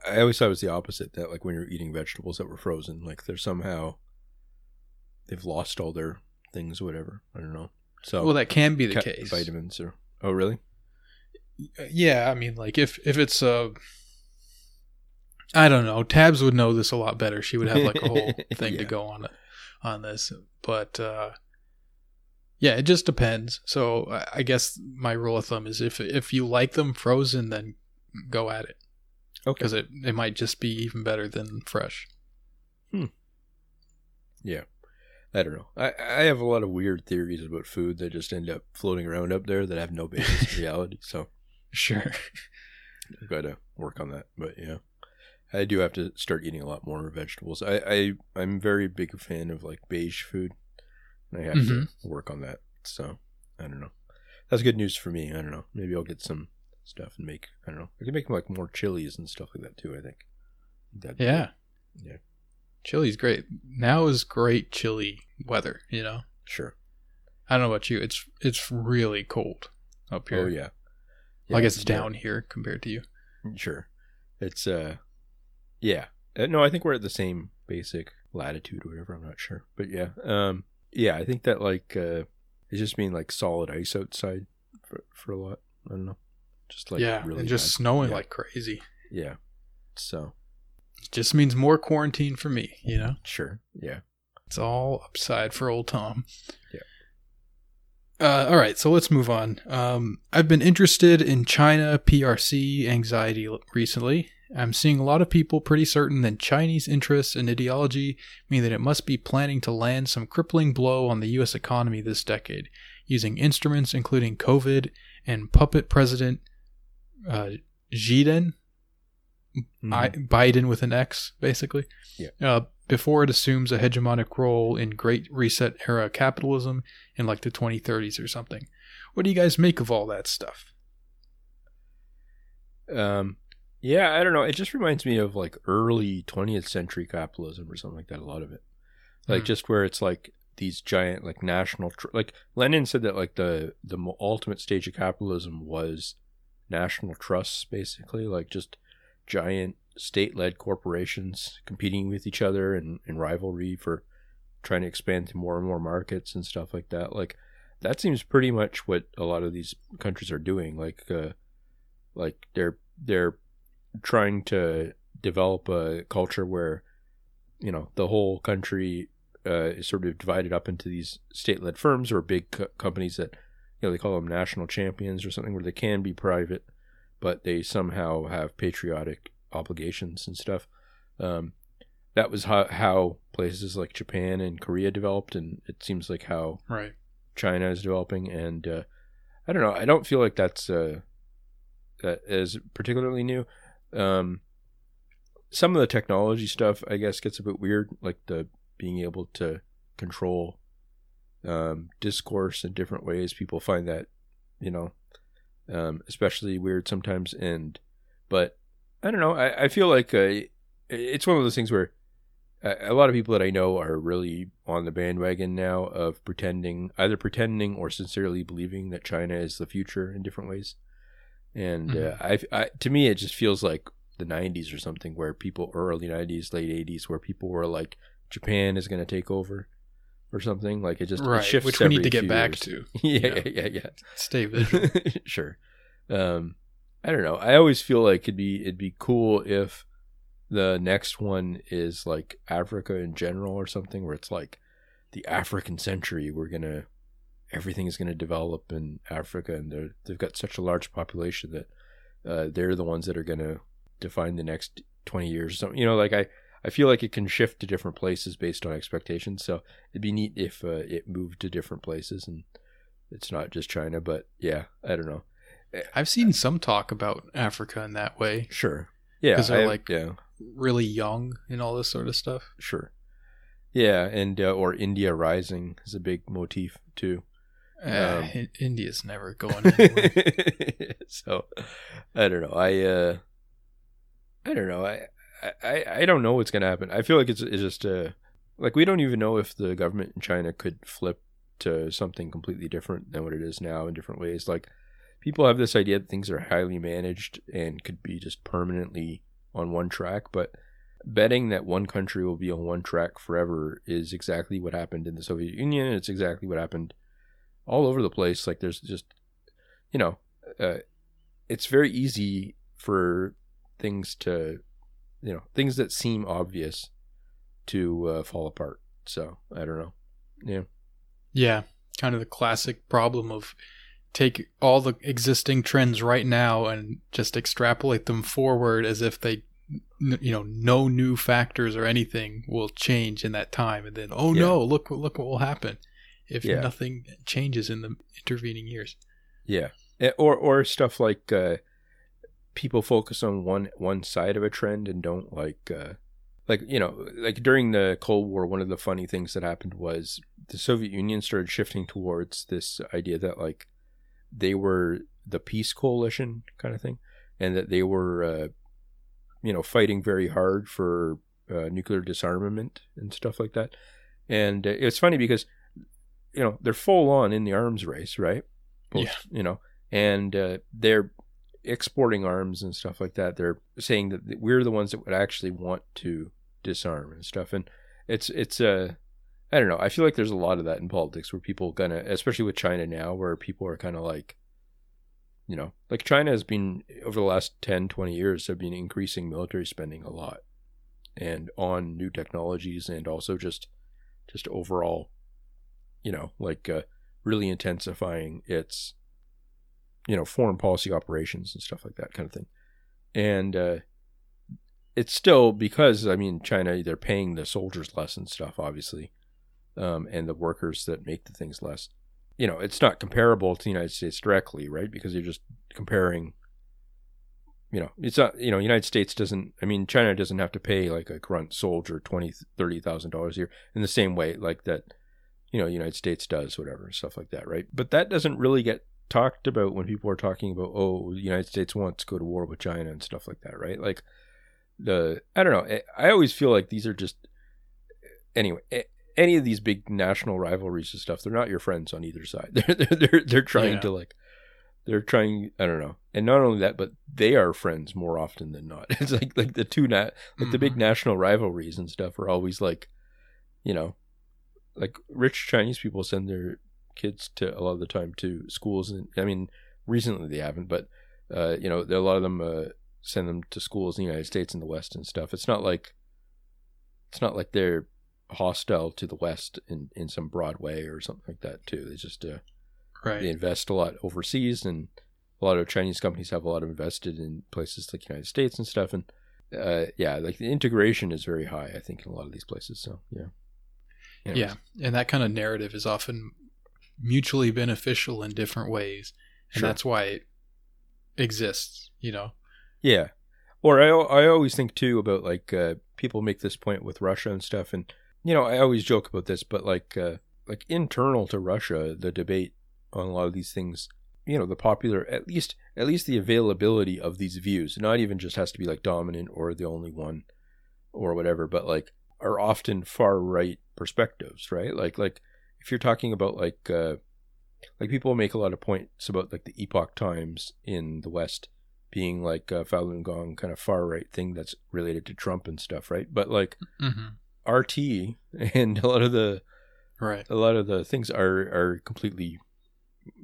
I always thought it was the opposite. That like when you're eating vegetables that were frozen, like they're somehow they've lost all their things, whatever. I don't know. So
well, that can be the
ca-
case.
vitamins or oh really?
Yeah, I mean, like if if it's uh, I don't know. Tabs would know this a lot better. She would have like a whole thing to go on on this, but uh, yeah, it just depends. So I- guess my rule of thumb is if if you like them frozen, then go at it
Okay.
because it it might just be even better than fresh. Hmm. Yeah.
I don't know. I I have a lot of weird theories about food that just end up floating around up there that have no basis in reality. So
Sure.
I've got to work on that. But yeah, I do have to start eating a lot more vegetables. I, I I'm very big fan of like beige food. I have to work on that. So I don't know. That's good news for me. I don't know. Maybe I'll get some stuff and make. I don't know. I can make like more chilies and stuff like that too. I think. That'd
Yeah.
good. Yeah.
Chili's great. Now is great chili weather. You know.
Sure.
I don't know about you. It's it's really cold up here.
Oh yeah.
Well, I guess
it's
down here compared to you.
Sure. It's uh yeah. Uh, no, I think we're at the same basic latitude or whatever, I'm not sure. But yeah. Um yeah, I think that like uh it's just being like solid ice outside for for a lot. I don't know. Just like
yeah,
really
and just
bad.
snowing
Yeah.
like crazy.
Yeah. So,
It just means more quarantine for me, you know?
sure. Yeah.
It's all upside for old Tom.
Yeah.
Uh, all right, so let's move on. Um, I've been interested in China PRC anxiety recently, I'm seeing a lot of people pretty certain that Chinese interests and ideology mean that it must be planning to land some crippling blow on the US economy this decade, using instruments including COVID and puppet president uh, Biden,
Mhm.
I, Biden with an X, basically.
Yeah.
Uh, before it assumes a hegemonic role in Great Reset era capitalism in like the 2030s or something. What do you guys make of all that stuff?
Um, yeah, I don't know. It just reminds me of like early 20th century capitalism or something like that. A lot of it, like
Hmm.
just where it's like these giant like national tr- like Lenin said that like the the ultimate stage of capitalism was national trusts, basically like just giant state-led corporations competing with each other and in rivalry for trying to expand to more and more markets and stuff like that. Like that seems pretty much what a lot of these countries are doing. Like uh, like they're they're trying to develop a culture where you know the whole country uh, is sort of divided up into these state-led firms or big co- companies that you know they call them national champions or something where they can be private but they somehow have patriotic obligations and stuff um, that was how, how places like japan and korea developed and it seems like how
Right.
China is developing, and uh, I don't know. I don't feel like that's uh, that is particularly new. Um, some of the technology stuff, I guess, gets a bit weird, like the being able to control um, discourse in different ways. People find that, you know, um, especially weird sometimes. And but I don't know. I, I feel like uh, it's one of those things where a a lot of people that I know are really on the bandwagon now of pretending, either pretending or sincerely believing that China is the future in different ways. And uh, I, I, to me, it just feels like the '90s or something, where people, early '90s, late '80s, where people were like, Japan is going to take over, or something. Like it just it shifts
Which we need to get back
years.
to.
yeah,
Yeah.
yeah, yeah, yeah.
Stay vigilant.
sure. Um, I don't know. I always feel like it'd be it'd be cool if the next one is like Africa in general or something, where it's like the African century. We're gonna everything is gonna develop in Africa, and they're they've got such a large population that uh, they're the ones that are gonna define the next twenty years. or something. you know, like I. I feel like it can shift to different places based on expectations. So it'd be neat if uh, it moved to different places and it's not just China. But yeah, I don't know.
I've seen some talk about Africa in that way.
Sure. Yeah.
Because they're
I-
like-
yeah,
Really young and all this sort of stuff.
sure. Yeah, and uh, or India rising is a big motif too.
Uh,
Um,
India's never going anywhere.
so I don't know. I uh, I don't know. I I I don't know what's gonna happen. I feel like it's it's just uh like we don't even know if the government in China could flip to something completely different than what it is now in different ways. Like people have this idea that things are highly managed and could be just permanently on one track, but betting that one country will be on one track forever is exactly what happened in the Soviet Union. It's exactly what happened all over the place. Like there's just, you know, uh, it's very easy for things to, you know, things that seem obvious to uh, fall apart. So I don't know. Yeah.
yeah, kind of the classic problem of take all the existing trends right now and just extrapolate them forward as if they you know no new factors or anything will change in that time and then oh
Yeah.
no look look what will happen if
Yeah.
nothing changes in the intervening years
Yeah, Eh, or or stuff like uh, people focus on one one side of a trend and don't like uh, like you know like during the Cold War. One of the funny things that happened was the Soviet Union started shifting towards this idea that like they were the peace coalition kind of thing, and that they were uh, you know fighting very hard for uh, nuclear disarmament and stuff like that. And uh, it's funny because you know they're full on in the arms race, right?
Yeah.
You know, and uh, they're exporting arms and stuff like that. They're saying that we're the ones that would actually want to disarm and stuff. And it's it's uh I don't know. I feel like there's a lot of that in politics where people gonna, especially with China now, where people are kind of like, you know, like China has been over the last 10, 20 years have been increasing military spending a lot, and on new technologies and also just just overall, you know, like uh, really intensifying its, you know, foreign policy operations and stuff like that kind of thing. And uh, it's still because I mean China they're paying the soldiers less and stuff obviously, um, and the workers that make the things less. You know, it's not comparable to the United States directly, right? Because you're just comparing. You know, it's not. You know, United States doesn't. I mean, China doesn't have to pay like a grunt soldier twenty, thirty thousand dollars a year in the same way like that. You know, United States does whatever and stuff like that, right? But that doesn't really get talked about when people are talking about oh, the United States wants to go to war with China and stuff like that, right? Like the I don't know. I always feel like these are just anyway. Any of these big national rivalries and stuff, they're not your friends on either side. They're they're they're, they're trying yeah. to like they're trying. I don't know, and not only that, but they are friends more often than not. It's like like the two nat like mm-hmm. the big mm-hmm. national rivalries and stuff are always like, you know, like rich Chinese people send their kids to a lot of the time to schools, and I mean recently they haven't, but uh, you know, a lot of them. Uh, send them to schools in the United States and the West and stuff. It's not like it's not like they're hostile to the West in, in some broad way or something like that too. They just uh, right. they invest a lot overseas, and a lot of Chinese companies have a lot of invested in places like the United States and stuff. And uh, yeah, like the integration is very high, I think, in a lot of these places. So yeah,
Anyways. yeah, and that kind of narrative is often mutually beneficial in different ways, and sure. that's why it exists. You know.
Yeah. Or I, I always think too about like uh, people make this point with Russia and stuff, and you know I always joke about this, but like uh, like internal to Russia, the debate on a lot of these things, you know, the popular at least at least the availability of these views, not even just has to be like dominant or the only one or whatever, but like are often far right perspectives, right? Like like if you're talking about like uh, like people make a lot of points about like the Epoch Times in the West being like a Falun Gong kind of far right thing that's related to Trump and stuff, right? But like mm-hmm. RT and a lot of the
right
a lot of the things are are completely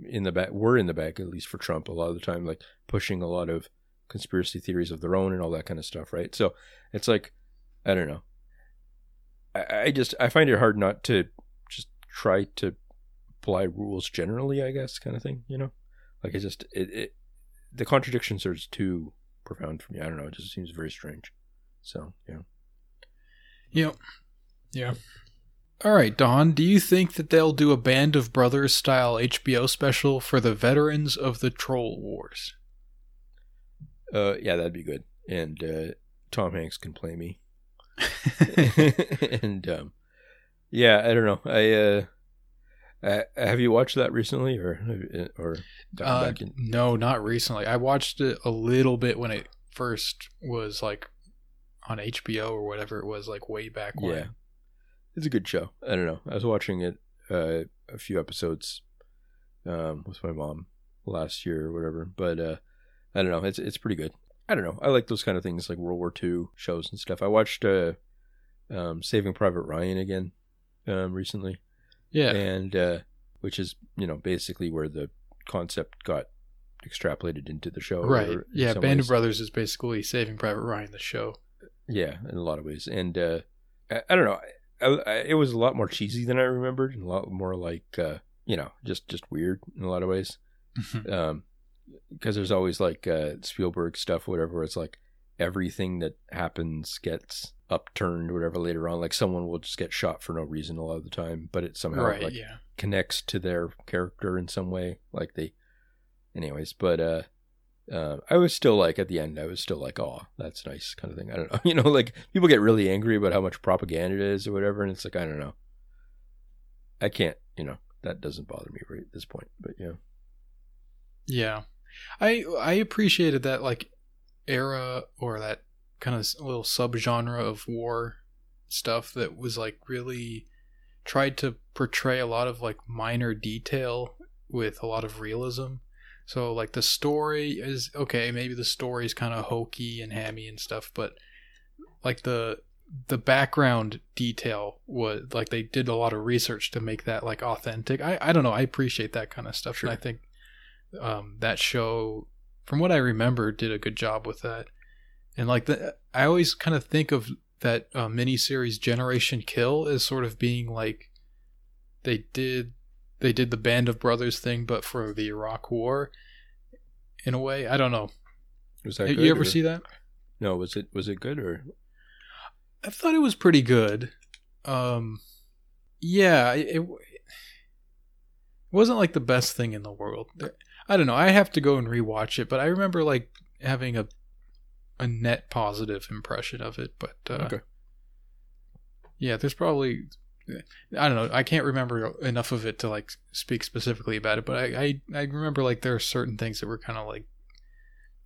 in the back were in the back at least for Trump a lot of the time like pushing a lot of conspiracy theories of their own and all that kind of stuff right so it's like I don't know I, just I find it hard not to just try to apply rules generally I guess kind of thing you know like it just it, it the contradictions are too profound for me. I don't know. It just seems very strange. So yeah.
Yep. Yeah. All right, Don. Do you think that they'll do a Band of Brothers style HBO special for the veterans of the Troll Wars?
Uh, yeah, that'd be good. And uh, Tom Hanks can play me. and um, yeah, I don't know. I uh, uh, have you watched that recently, or or
uh, in- no, not recently. I watched it a little bit when it first was like on HBO or whatever it was, like way back when. Yeah,
it's a good show. I don't know. I was watching it uh, a few episodes um, with my mom last year or whatever, but uh, I don't know. It's it's pretty good. I don't know. I like those kind of things like World War II shows and stuff. I watched uh, um, Saving Private Ryan again um, recently.
Yeah.
And uh, which is, you know, basically where the concept got extrapolated into the show.
Right. Yeah. Band ways. of Brothers is basically Saving Private Ryan, the show.
Yeah, in a lot of ways. And uh, I, I, don't know. I, I, it was a lot more cheesy than I remembered, and a lot more like, uh, you know, just just weird in a lot of ways. Mm-hmm. um, because there's always like uh, Spielberg stuff, whatever. Where it's like everything that happens gets upturned or whatever later on. Like someone will just get shot for no reason a lot of the time, but it somehow right, like yeah. connects to their character in some way. Like they, anyways. But uh, uh, I was still like at the end, I was still like, oh, that's nice, kind of thing. I don't know, you know, like people get really angry about how much propaganda it is or whatever, and it's like I don't know. I can't, you know, that doesn't bother me right at this point, but yeah.
Yeah, I I appreciated that like era or that kind of little subgenre of war stuff that was like really tried to portray a lot of like minor detail with a lot of realism. So like the story is okay, maybe the story is kind of hokey and hammy and stuff, but like the the background detail was like they did a lot of research to make that like authentic. I I don't know, I appreciate that kind of stuff sure. and I think um that show from what I remember did a good job with that and like the I always kind of think of that uh, miniseries Generation Kill as sort of being like they did they did the Band of Brothers thing, but for the Iraq War. In a way, I don't know.
Was that
you ever or? see that?
No, was it was it good or
I thought it was pretty good. Um, yeah, it, it wasn't like the best thing in the world. I don't know. I have to go and rewatch it, but I remember like having a a net positive impression of it. But uh,
Okay.
yeah, there's probably I don't know. I can't remember enough of it to like speak specifically about it. But I I, I remember like there are certain things that were kind of like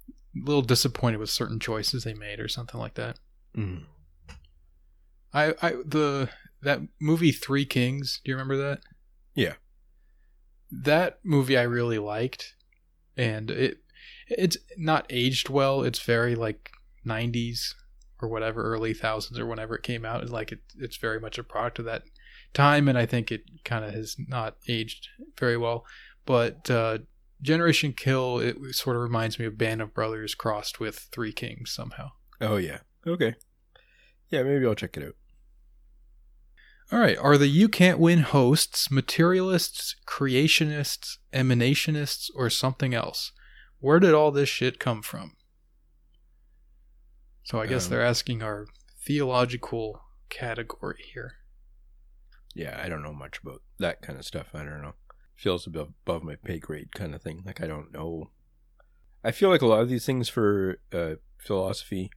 a little disappointed with certain choices they made or something like that.
Mm.
I, I the that movie Three Kings. Do you remember that?
Yeah.
That movie I really liked, and it it's not aged well. It's very like '90s or whatever, early thousands or whenever it came out. It's like it, it's very much a product of that time, and I think it kind of has not aged very well. But uh, Generation Kill, it sort of reminds me of Band of Brothers crossed with Three Kings somehow.
Oh yeah. Okay. Yeah, maybe I'll check it out.
All right. Are the You Can't Win hosts materialists, creationists, emanationists, or something else? Where did all this shit come from? So I guess
Um,
they're asking our theological category here.
Yeah, I don't know much about that kind of stuff. I don't know. Feels above, above my pay grade kind of thing. Like I don't know. I feel like a lot of these things for uh, philosophy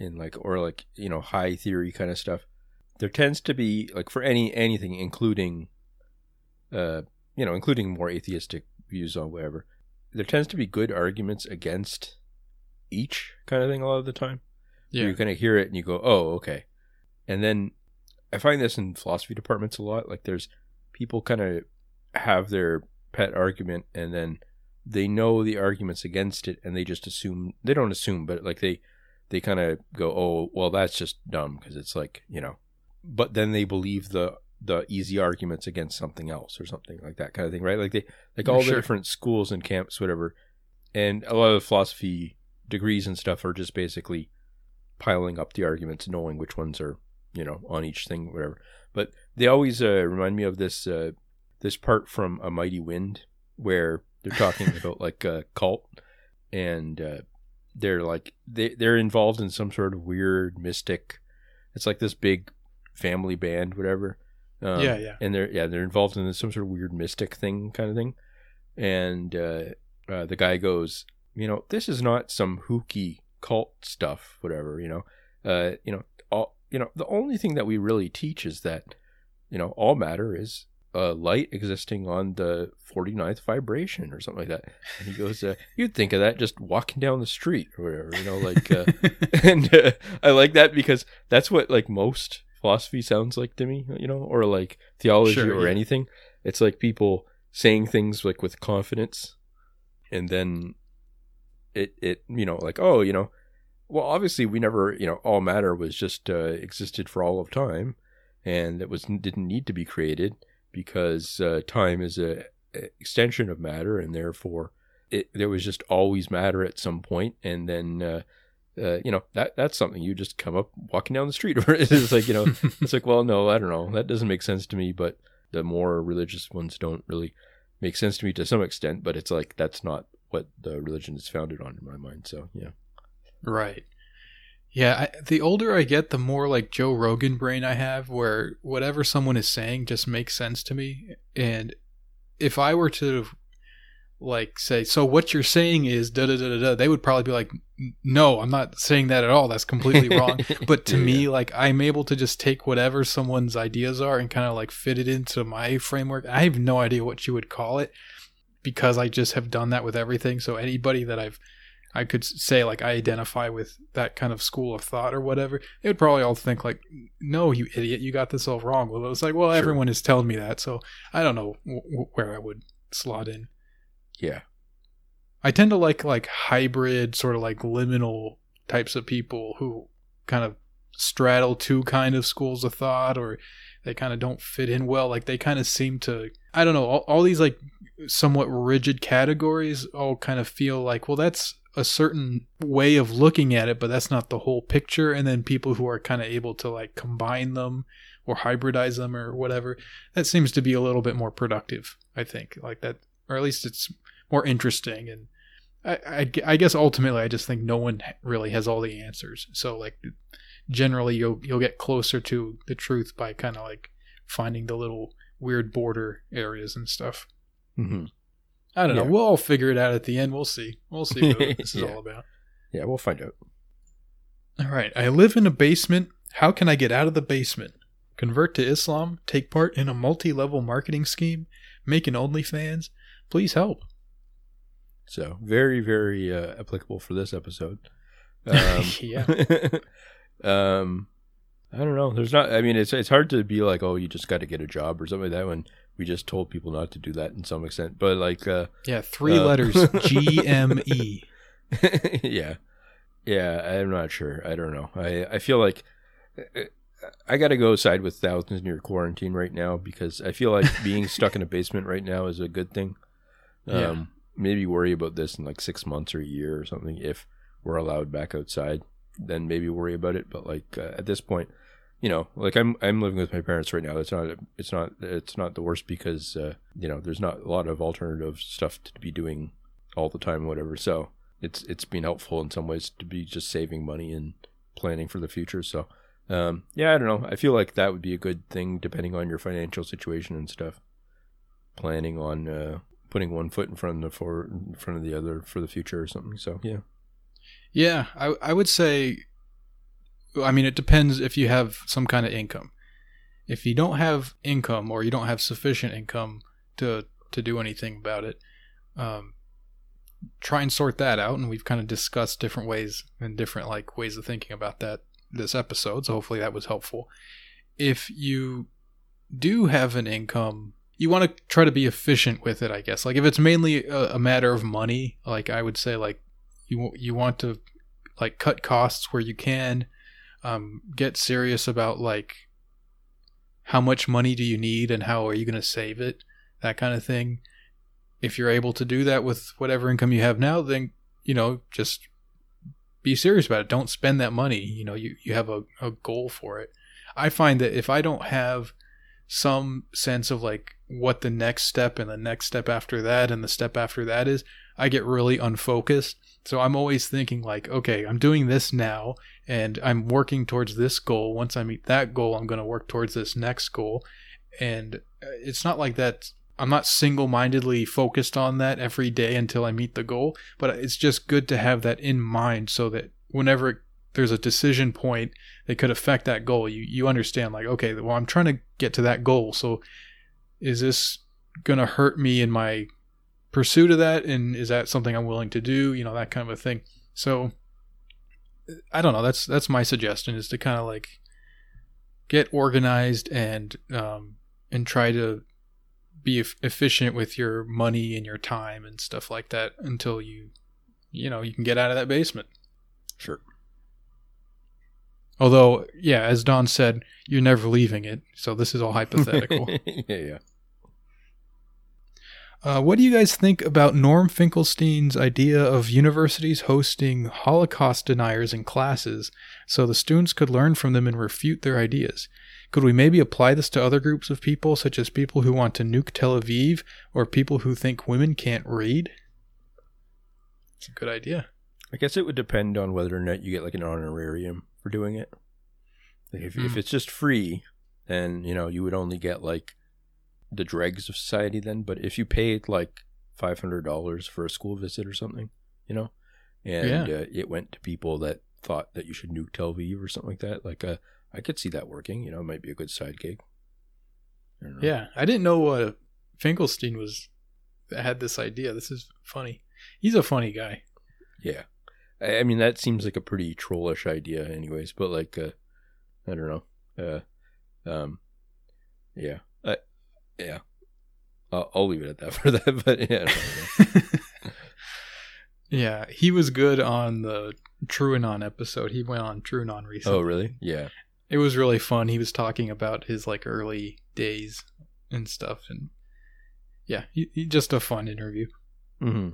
and like or like you know high theory kind of stuff. There tends to be like for any anything, including, uh, you know, including more atheistic views on whatever. There tends to be good arguments against each kind of thing a lot of the time.
Yeah.
You kind of hear it and you go, oh, okay. And then I find this in philosophy departments a lot. Like there's people kind of have their pet argument and then they know the arguments against it and they just assume they don't assume but like they they kind of go oh well that's just dumb because it's like you know but then they believe the the easy arguments against something else or something like that kind of thing right? Like they like all
Sure.
the different schools and camps whatever. And a lot of philosophy degrees and stuff are just basically piling up the arguments knowing which ones are you know on each thing whatever. But they always uh, remind me of this uh, this part from a mighty wind where they're talking about like a cult and uh, they're like they, they're involved in some sort of weird mystic it's like this big family band whatever. Um,
yeah, yeah.
and they're yeah they're involved in some sort of weird mystic thing kind of thing. And uh, uh, the guy goes you know this is not some hooky cult stuff whatever you know. Uh, you know all you know the only thing that we really teach is that you know all matter is uh, light existing on the 49th vibration or something like that. And he goes uh, you'd think of that just walking down the street or whatever you know like uh, and uh, I like that because that's what like most philosophy sounds like to me, you know, or like theology
Sure,
or
yeah.
anything. It's like people saying things like with confidence, and then it it you know like oh you know, well obviously we never you know all matter was just uh, existed for all of time, and it was didn't need to be created because uh, time is a, a extension of matter, and therefore it there was just always matter at some point, and then. Uh, uh, you know that that's something you just come up walking down the street or it's like you know it's like well no i don't know that doesn't make sense to me but the more religious ones don't really make sense to me to some extent but it's like that's not what the religion is founded on in my mind so yeah
Right. Yeah, I, the older I get, the more like Joe Rogan brain I have, where whatever someone is saying just makes sense to me. And if I were to like say, so what you're saying is da da da da da, they would probably be like, no, I'm not saying that at all. That's completely wrong. But to
Yeah,
me, like I'm able to just take whatever someone's ideas are and kind of like fit it into my framework. I have no idea what you would call it because I just have done that with everything. So anybody that I've I could say like I identify with that kind of school of thought or whatever, they would probably all think like, "No, you idiot, you got this all wrong." Well, it was like, well,
Sure.
everyone is telling me that, so I don't know w- w- where I would slot in.
Yeah
I tend to like like hybrid, sort of like liminal types of people who kind of straddle two kind of schools of thought, or they kind of don't fit in well. Like they kind of seem to, I don't know, all, all these like somewhat rigid categories all kind of feel like, well, that's a certain way of looking at it, but that's not the whole picture. And then people who are kind of able to like combine them or hybridize them or whatever, that seems to be a little bit more productive, I think. Like that, or at least it's more interesting. And I, I, I guess ultimately I just think no one really has all the answers. So like generally you'll you'll get closer to the truth by kind of like finding the little weird border areas and stuff.
hmm
I don't know. We'll all figure it out at the end. We'll see. We'll see what this is
Yeah.
all about.
Yeah, we'll find out.
All right. I live in a basement. How can I get out of the basement? Convert to Islam, take part in a multi level marketing scheme, make an OnlyFans. Please help.
So very, very uh, applicable for this episode. Um,
Yeah.
um, I don't know. There's not. I mean, it's it's hard to be like, oh, you just got to get a job or something like that. When we just told people not to do that in some extent. But like, uh,
Yeah, three
Uh,
letters G M E.
yeah, yeah. I'm not sure. I don't know. I I feel like I got to go side with thousands near quarantine right now because I feel like being stuck in a basement right now is a good thing. Um,
Yeah.
Maybe worry about this in like six months or a year or something if we're allowed back outside. Then maybe worry about it. But like uh, at this point, you know, like I'm I'm living with my parents right now. It's not it's not it's not the worst because uh, you know there's not a lot of alternative stuff to be doing all the time, whatever. So it's it's been helpful in some ways to be just saving money and planning for the future. So um, yeah, I don't know. I feel like that would be a good thing depending on your financial situation and stuff. Planning on uh, putting one foot in front of the for in front of the other for the future or something. So yeah,
Yeah, I I would say I mean it depends if you have some kind of income. If you don't have income or you don't have sufficient income to to do anything about it, um, try and sort that out. And we've kind of discussed different ways and different like ways of thinking about that this episode. So hopefully that was helpful. If you do have an income, you want to try to be efficient with it. I guess. Like if it's mainly a, a matter of money, like I would say like you you want to like cut costs where you can um, get serious about like how much money do you need and how are you going to save it that kind of thing. If you're able to do that with whatever income you have now then you know just be serious about it. Don't spend that money you know you, you have a, a goal for it. I find that if i don't have some sense of like what the next step and the next step after that and the step after that is i get really unfocused so I'm always thinking like, okay, I'm doing this now and I'm working towards this goal. Once I meet that goal, I'm going to work towards this next goal. And uh, it's not like that I'm not single-mindedly focused on that every day until I meet the goal, but it's just good to have that in mind so that whenever there's a decision point that could affect that goal, you you understand like, okay, well I'm trying to get to that goal. So is this going to hurt me in my pursuit of that? And is that something i'm willing to do? You know that kind of a thing. So i don't know. That's that's my suggestion is to kind of like get organized and um and try to be eff- efficient with your money and your time and stuff like that until you you know you can get out of that basement.
Sure.
Although yeah as don said you're never leaving it so this is all hypothetical
yeah, yeah.
Uh, what do you guys think about Norm Finkelstein's idea of universities hosting Holocaust deniers in classes so the students could learn from them and refute their ideas? Could we maybe apply this to other groups of people, such as people who want to nuke Tel Aviv or people who think women can't read? It's a good idea.
I guess it would depend on whether or not you get like an honorarium for doing it. Like if, if
Mm.
it's just free, then you know you would only get like the dregs of society. Then, but if you paid like five hundred dollars for a school visit or something, you know, and uh, it went to people that thought that you should nuke Tel Aviv or something like that, like uh, I could see that working. You know, it might be a good side gig. I.
Yeah, I didn't know uh, Finkelstein was had this idea. This is funny. He's a funny guy.
Yeah. I, I mean, that seems like a pretty trollish idea, anyways. But like, uh, I don't know. Uh, um, yeah, I, yeah. I'll, I'll leave it at that for that. But yeah,
yeah, he was good on the TrueAnon episode. He went on TrueAnon recently.
oh really? Yeah.
It was really fun. He was talking about his like early days and stuff, and yeah, he, he just a fun interview.
hmm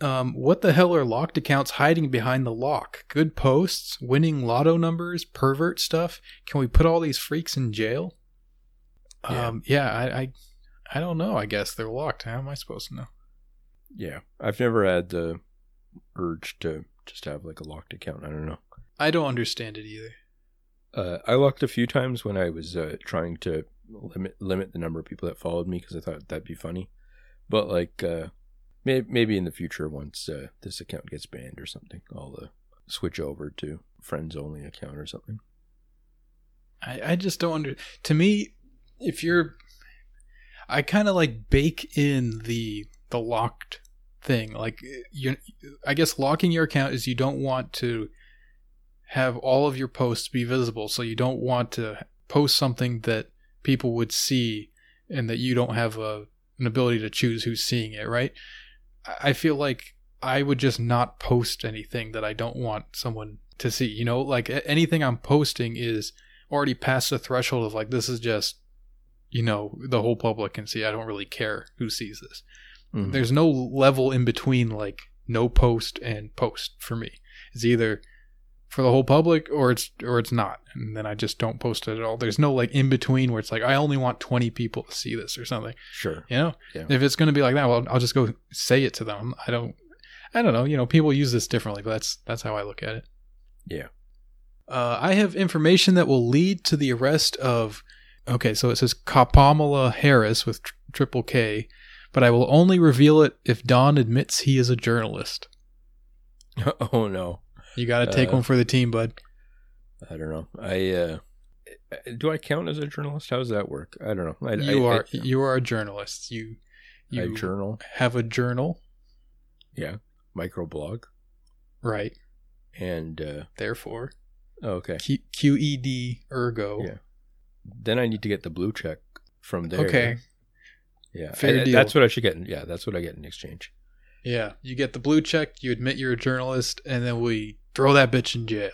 Um, what the hell are locked accounts hiding behind the lock? Good posts, winning lotto numbers, pervert stuff. Can we put all these freaks in jail?
Yeah.
Um, yeah, I, I, I don't know. I guess they're locked. How am I supposed to know?
Yeah, I've never had the urge to just have like a locked account. I don't know.
I don't understand it either.
Uh, I locked a few times when I was uh, trying to limit limit the number of people that followed me because I thought that'd be funny. But like, uh, maybe in the future, once uh, this account gets banned or something, I'll uh, switch over to friends only account or something.
I, I just don't under to me if you're I kind of like bake in the the locked thing like you I guess locking your account is you don't want to have all of your posts be visible so you don't want to post something that people would see and that you don't have a an ability to choose who's seeing it right I- feel like I would just not post anything that I don't want someone to see you know? Like anything I'm posting is already past the threshold of like this is just you know the whole public can see. I don't really care who sees this.
Mhm.
there's no level in between like no post and post for me. It's either for the whole public or it's or it's not and then i just don't post it at all there's no like in between where it's like i only want 20 people to see this or something
Sure.
you know
Yeah.
if it's going to be like that well i'll just go say it to them i don't i don't know you know people use this differently but that's that's how i look at it
Yeah.
uh, I have information that will lead to the arrest of. Okay, so it says Kapamala Harris with tr- triple K, but I will only reveal it if Don admits he is a journalist.
oh no,
You got to take
Uh,
one for the team, bud.
I don't know. I uh, do I count as a journalist? How does that work? I don't know. I,
You
I,
are you are a journalist. You
I, I
you
journal.
have a journal,
Yeah, microblog,
right?
and uh,
Therefore,
oh, okay.
Q- QED ergo.
Yeah. Then I need to get the blue check from there.
Okay.
Yeah,
Fair
I-
deal.
That's what I should get. in- Yeah, that's what I get in exchange.
Yeah, you get the blue check. You admit you're a journalist, and then we throw that bitch in jail.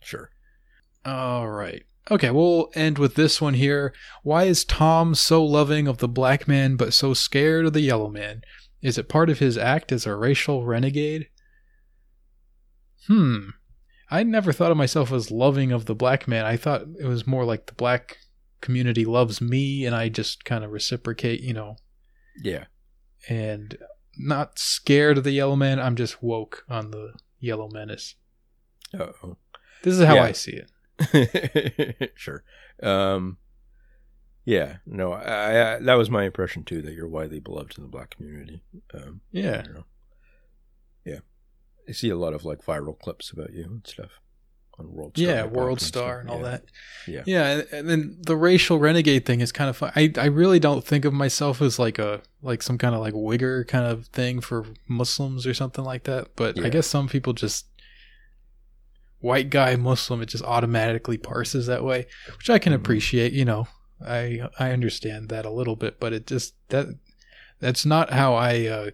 Sure.
All right. Okay, we'll end with this one here. Why is Tom so loving of the black man but so scared of the yellow man? Is it part of his act as a racial renegade? Hmm. I never thought of myself as loving of the black man. I thought it was more like the black community loves me and I just kind of reciprocate, you know,
Yeah.
and not scared of the yellow man. I'm just woke on the yellow menace.
Oh.
This is how
Yeah.
I see it.
sure. Um. Yeah. No. I, I that was my impression too. That you're widely beloved in the black community. Um. I
Yeah.
don't know. Yeah. I see a lot of like viral clips about you and stuff on World Star.
yeah, World Star and all
Yeah.
that.
Yeah.
Yeah, and- then the racial renegade thing is kind of fun. I I really don't think of myself as like a like some kind of like wigger kind of thing for Muslims or something like that. But I guess some people just white guy Muslim it just automatically parses that way, which I can
Mhm.
appreciate. You know, I I understand that a little bit, but it just that that's not how I uh,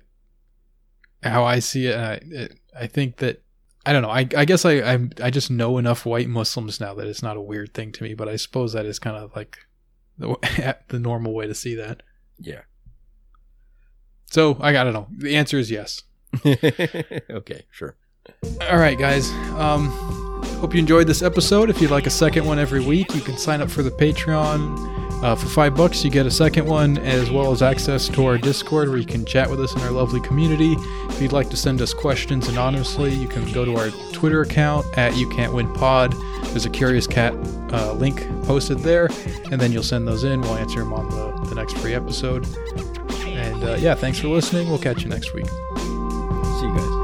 how I see it. I it, I think that I don't know. I I guess I I'm, I just know enough white Muslims now that it's not a weird thing to me. But I suppose that is kind of like the the normal way to see that.
Yeah.
So I, I don't know. The answer is yes.
okay. Sure.
All right, guys. Um, hope you enjoyed this episode. If you'd like a second one every week, you can sign up for the Patreon. Uh, for five bucks, you get a second one, as well as access to our Discord, where you can chat with us in our lovely community. If you'd like to send us questions anonymously, you can go to our Twitter account at You Can't Win Pod. There's a Curious Cat uh, link posted there, and then you'll send those in. We'll answer them on the, the next free episode. And uh, yeah, thanks for listening. We'll catch you next week.
See you guys.